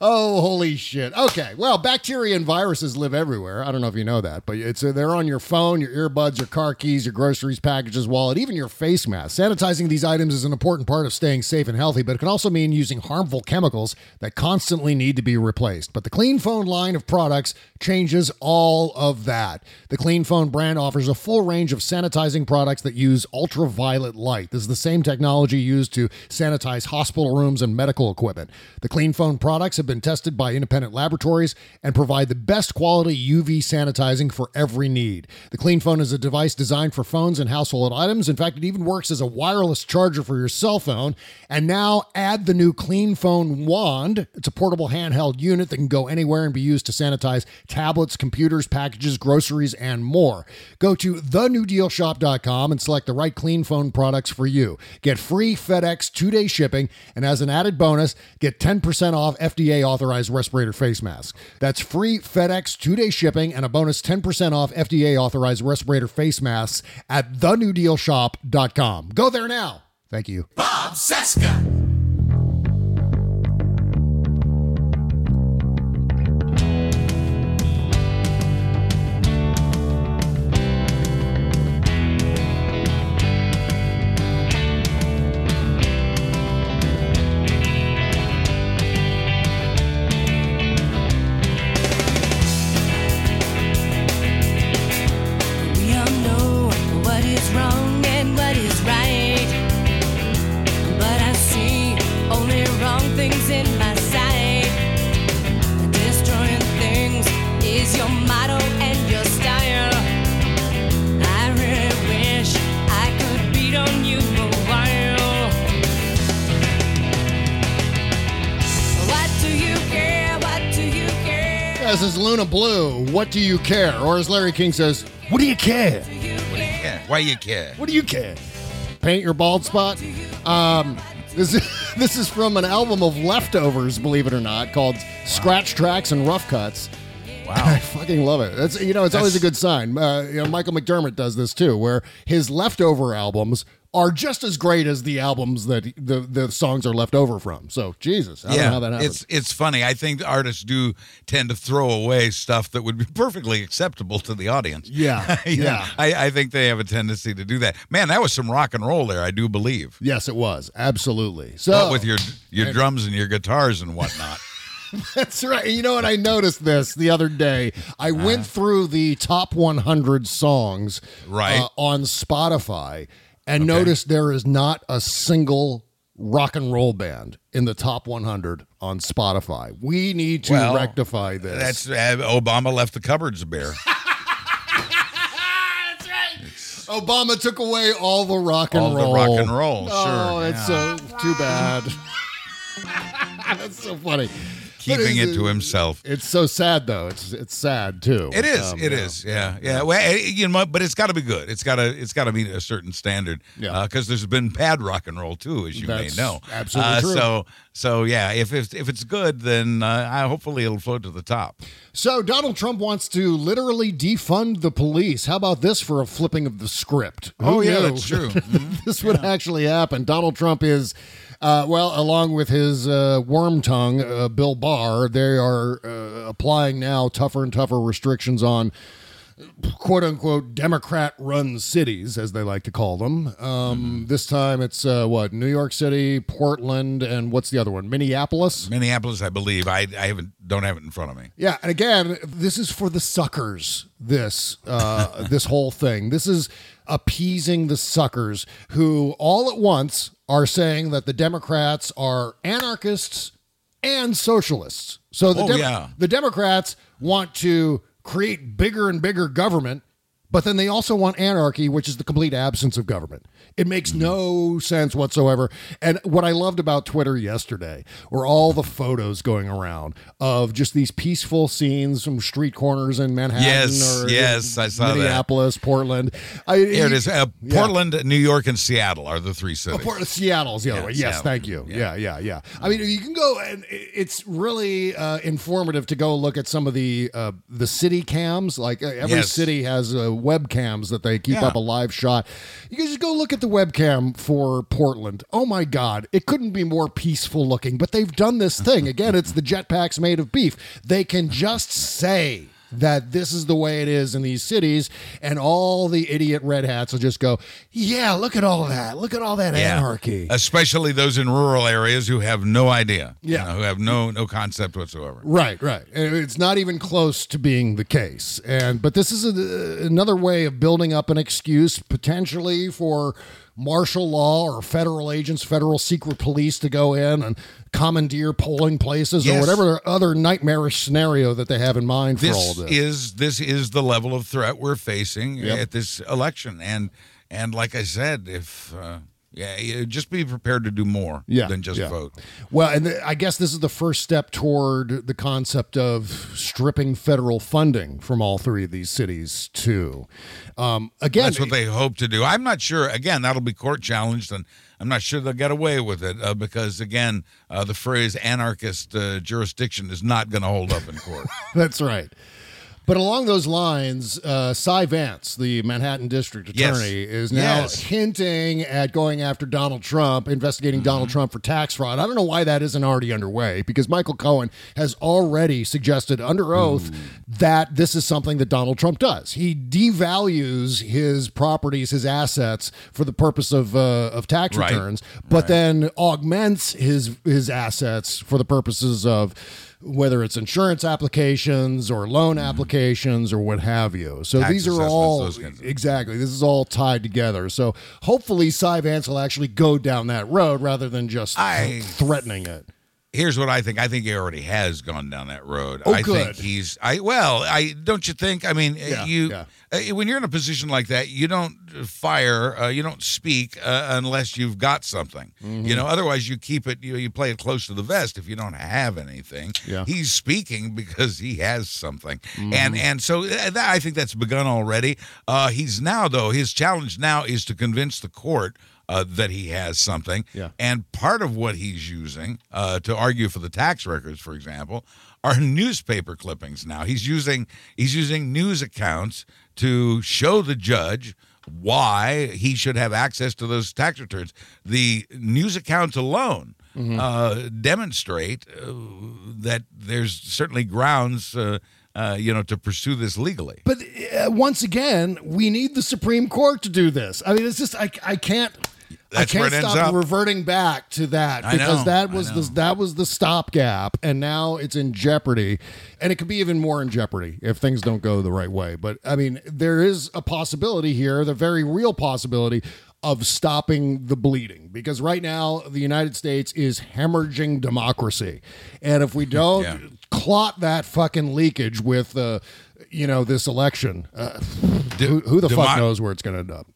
Oh, holy shit. Okay. Well, bacteria and viruses live everywhere. I don't know if you know that, but it's uh, they're on your phone, your earbuds, your car keys, your groceries, packages, wallet, even your face mask. Sanitizing these items is an important part of staying safe and healthy, but it can also mean using harmful chemicals that constantly need to be replaced. But the Clean Phone line of products changes all of that. The Clean Phone brand offers a full range of sanitizing products that use ultraviolet light. This is the same technology used to sanitize hospital rooms and medical equipment. The Clean Phone products have been tested by independent laboratories and provide the best quality UV sanitizing for every need. The Clean Phone is a device designed for phones and household items. In fact, it even works as a wireless charger for your cell phone. And now add the new Clean Phone Wand. It's a portable handheld unit that can go anywhere and be used to sanitize tablets, computers, packages, groceries, and more. Go to thenewdealshop.com and select the right Clean Phone products for you. Get free FedEx two day shipping, and as an added bonus, get 10% off FDA authorized respirator face masks. That's free FedEx two day shipping and a bonus 10% off FDA authorized respirator face masks at thenewdealshop.com. Go there now. Thank you. Bob Cesca. What do you care? Or as Larry King says, what do you care? Yeah. Why you care? What do you care? Paint your bald spot. Um, this is this is from an album of leftovers, believe it or not, called Scratch Tracks and Rough Cuts. Wow, I fucking love it. That's you know, it's always a good sign. Uh, you know, Michael McDermott does this too, where his leftover albums are just as great as the albums that the the songs are left over from. So Jesus, I don't know how that happens. it's it's funny. I think artists do tend to throw away stuff that would be perfectly acceptable to the audience. Yeah, know, yeah. I, I think they have a tendency to do that. Man, that was some rock and roll there. I do believe. yes, it was absolutely. So with your your drums and your guitars and whatnot. That's right. You know what? I noticed this the other day. I Uh-huh. went through the top 100 songs Right. uh, on Spotify and notice there is not a single rock and roll band in the top 100 on Spotify. We need to Well, rectify this. That's uh, Obama left the cupboards bare. That's right. It's, Obama took away all the rock and All the roll. rock and roll, Oh, sure, that's so too bad. that's so funny. Keeping it's- it to himself. It's so sad though. It's it's sad too. It is. Um, It yeah. is. Yeah. Yeah. Well, eh, you know, but it's got to be good. It's got to. It's got to meet a certain standard. Yeah. Because there's been bad rock and roll too, as you That's may know. absolutely Uh, true. So, so yeah. If if if it's good, then uh, I, hopefully it'll float to the top. So Donald Trump wants to literally defund the police. How about this for a flipping of the script? Oh, yeah, knew that's true. this would actually happen. Donald Trump is, uh, well, along with his uh, worm tongue, uh, Bill Barr, they are uh, applying now tougher and tougher restrictions on quote unquote Democrat run cities, as they like to call them. Um, Mm-hmm. This time it's uh, what New York City, Portland, and what's the other one? Minneapolis. Minneapolis, I believe. I I haven't don't have it in front of me. Yeah, and again, this is for the suckers. This uh, this whole thing. This is appeasing the suckers who all at once are saying that the Democrats are anarchists and socialists. So the Oh, yeah. the Democrats want to create bigger and bigger government, but then they also want anarchy, which is the complete absence of government. It makes Mm-hmm. no sense whatsoever. And what I loved about Twitter yesterday were all the photos going around of just these peaceful scenes from street corners in Manhattan Yes, or yes, I saw that. Minneapolis, Portland. I, Here it is. Uh, Yeah. Portland, New York, and Seattle are the three cities. Oh, Port- Seattle's the other Yeah, way. Yes, Seattle. thank you. Yeah. yeah, yeah, I mean, you can go, and it's really uh, informative to go look at some of the uh, the city cams. Like uh, every Yes. city has uh, webcams that they keep Yeah. up a live shot. You can just go look at the webcam for Portland. Oh my God, it couldn't be more peaceful looking. But they've done this thing again. It's the jetpacks made of beef. They can just say that this is the way it is in these cities, and all the idiot red hats will just go, "Yeah, look at all that. Look at all that Yeah. anarchy." Especially those in rural areas who have no idea. you Yeah. know, who have no no concept whatsoever. Right, right. It's not even close to being the case. And but this is a, another way of building up an excuse potentially for martial law or federal agents, federal secret police to go in and commandeer polling places or whatever other nightmarish scenario that they have in mind for all This this. is this is the level of threat we're facing Yep. at this election, and and like I said, if uh, yeah, just be prepared to do more Yeah, than just yeah. vote. Well, and th- I guess this is the first step toward the concept of stripping federal funding from all three of these cities too. Um, again, That's what they hope to do. I'm not sure. Again, that'll be court challenged, and I'm not sure they'll get away with it uh, because, again, uh, the phrase anarchist uh, jurisdiction is not going to hold up in court. That's right. But along those lines, uh, Cy Vance, the Manhattan District Yes. Attorney, is now Yes. hinting at going after Donald Trump, investigating Donald Mm-hmm. Trump for tax fraud. I don't know why that isn't already underway because Michael Cohen has already suggested under oath that this is something that Donald Trump does. He devalues his properties, his assets for the purpose of uh, of tax Right. returns, but then augments his his assets for the purposes of whether it's insurance applications or loan applications or what have you. So Mm-hmm. Tax these are all those kinds of- exactly. This is all tied together. So hopefully Cy Vance will actually go down that road rather than just I- threatening it. Here's what I think. I think he already has gone down that road. Oh, I good. think he's. I well. I don't you think? I mean, Yeah, you yeah. uh, when you're in a position like that, you don't fire. Uh, you don't speak uh, unless you've got something. Mm-hmm. You know, otherwise you keep it. You you play it close to the vest if you don't have anything. Yeah. He's speaking because he has something, Mm-hmm. and and so uh, that, I think that's begun already. Uh, he's now though his challenge now is to convince the court. Uh, that he has something, Yeah. and part of what he's using uh, to argue for the tax records, for example, are newspaper clippings. Now he's using he's using news accounts to show the judge why he should have access to those tax returns. The news accounts alone uh, demonstrate uh, that there's certainly grounds, uh, uh, you know, to pursue this legally. But uh, once again, we need the Supreme Court to do this. I mean, it's just I I can't. That's I can't it ends stop up. reverting back to that I because know, that was the that was the stopgap, and now it's in jeopardy, and it could be even more in jeopardy if things don't go the right way. But I mean, there is a possibility here, the very real possibility of stopping the bleeding because right now the United States is hemorrhaging democracy, and if we don't Yeah. clot that fucking leakage with, uh, you know, this election, uh, De- who, who the demo- fuck knows where it's going to end up?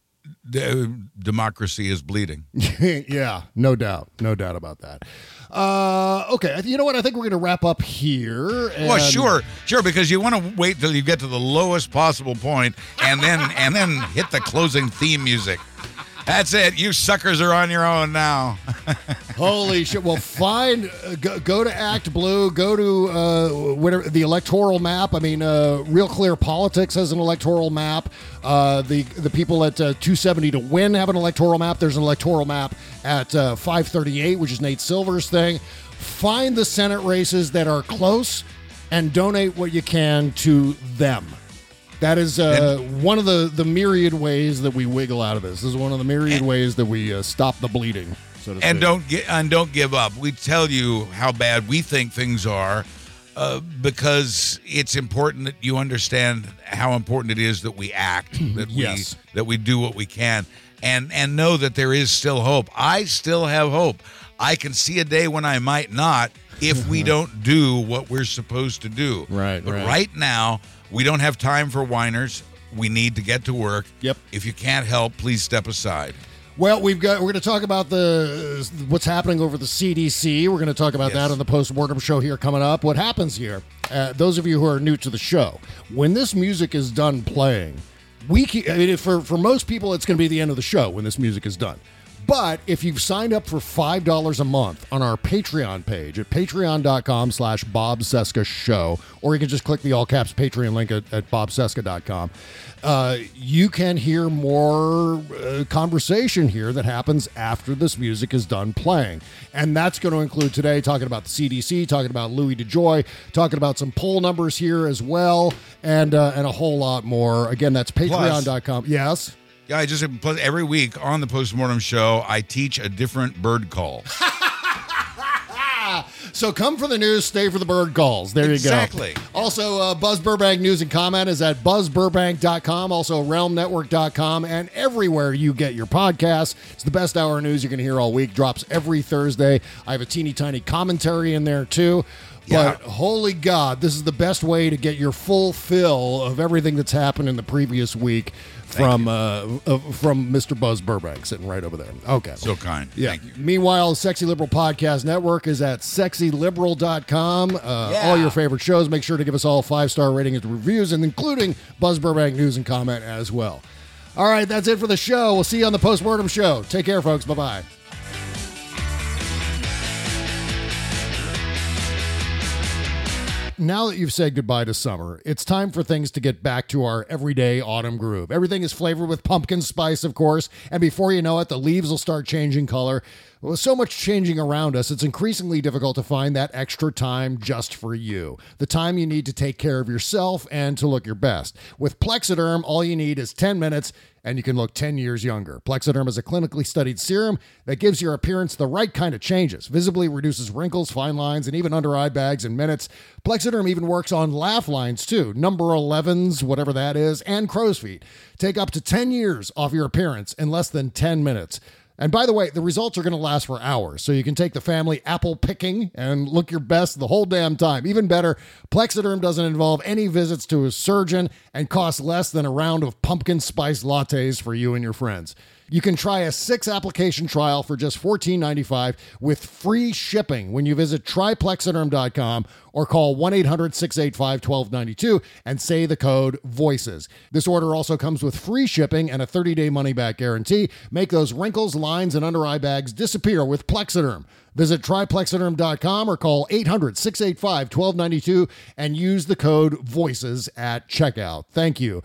De- democracy is bleeding. yeah, no doubt, no doubt about that. Uh, okay, you know what? I think we're going to wrap up here. Well, sure, sure, because you want to wait till you get to the lowest possible point, and then and then hit the closing theme music. That's it. You suckers are on your own now. Holy shit! Well, find uh, go, go to ActBlue. Go to uh, whatever the electoral map. I mean, uh, Real Clear Politics has an electoral map. Uh, the the people at uh, 270 to win have an electoral map. There's an electoral map at uh, 538, which is Nate Silver's thing. Find the Senate races that are close and donate what you can to them. That is uh, one of the, the myriad ways that we wiggle out of this. This is one of the myriad ways that we uh, stop the bleeding. So to and speak. don't get and don't give up. We tell you how bad we think things are. uh, because it's important that you understand how important it is that we act, that Yes. we that we do what we can, and and know that there is still hope. I still have hope. I can see a day when I might not if we don't do what we're supposed to do. Right, But right. right now, we don't have time for whiners. We need to get to work. Yep. If you can't help, please step aside. Well, we've got we're going to talk about the what's happening over the CDC. We're going to talk about that on the post-mortem show here coming up. What happens here? Uh, those of you who are new to the show, when this music is done playing, we keep, I mean, for for most people, it's going to be the end of the show when this music is done. But if you've signed up for five dollars a month on our Patreon page at patreon.com slash Bob Cesca Show, or you can just click the all caps Patreon link at, at bobcesca.com, uh, you can hear more uh, conversation here that happens after this music is done playing. And that's going to include today talking about the CDC, talking about Louis DeJoy, talking about some poll numbers here as well, and uh, and a whole lot more. Again, that's patreon.com. Yes. Yeah, I just plus every week on the postmortem show, I teach a different bird call. So come for the news, stay for the bird calls. There Exactly. you go. Exactly. Also, uh, Buzz Burbank News and Comment is at buzzburbank.com, also realmnetwork.com, and everywhere you get your podcasts. It's the best hour of news you're going to hear all week. Drops every Thursday. I have a teeny tiny commentary in there too. But holy God, this is the best way to get your full fill of everything that's happened in the previous week from uh, uh, from Mr. Buzz Burbank sitting right over there. Okay. So kind. Yeah. Thank you. Meanwhile, Sexy Liberal Podcast Network is at sexyliberal.com. Uh, Yeah. All your favorite shows. Make sure to give us all five star ratings and reviews, and including Buzz Burbank News and Comment as well. All right, that's it for the show. We'll see you on the postmortem show. Take care, folks. Bye bye. Now that you've said goodbye to summer, it's time for things to get back to our everyday autumn groove. Everything is flavored with pumpkin spice, of course, and before you know it, the leaves will start changing color. With so much changing around us, it's increasingly difficult to find that extra time just for you. The time you need to take care of yourself and to look your best. With Plexiderm, all you need is 10 minutes and you can look 10 years younger. Plexiderm is a clinically studied serum that gives your appearance the right kind of changes, visibly reduces wrinkles, fine lines, and even under eye bags in minutes. Plexiderm even works on laugh lines too, number 11s, whatever that is, and crow's feet. Take up to 10 years off your appearance in less than 10 minutes. And by the way, the results are going to last for hours, so you can take the family apple picking and look your best the whole damn time. Even better, Plexiderm doesn't involve any visits to a surgeon and costs less than a round of pumpkin spice lattes for you and your friends. You can try a six application trial for just $14.95 with free shipping when you visit tryplexiderm.com or call 1 800 685 1292 and say the code VOICES. This order also comes with free shipping and a 30 day money back guarantee. Make those wrinkles, lines, and under eye bags disappear with Plexiderm. Visit tryplexiderm.com or call 800 685 1292 and use the code VOICES at checkout. Thank you.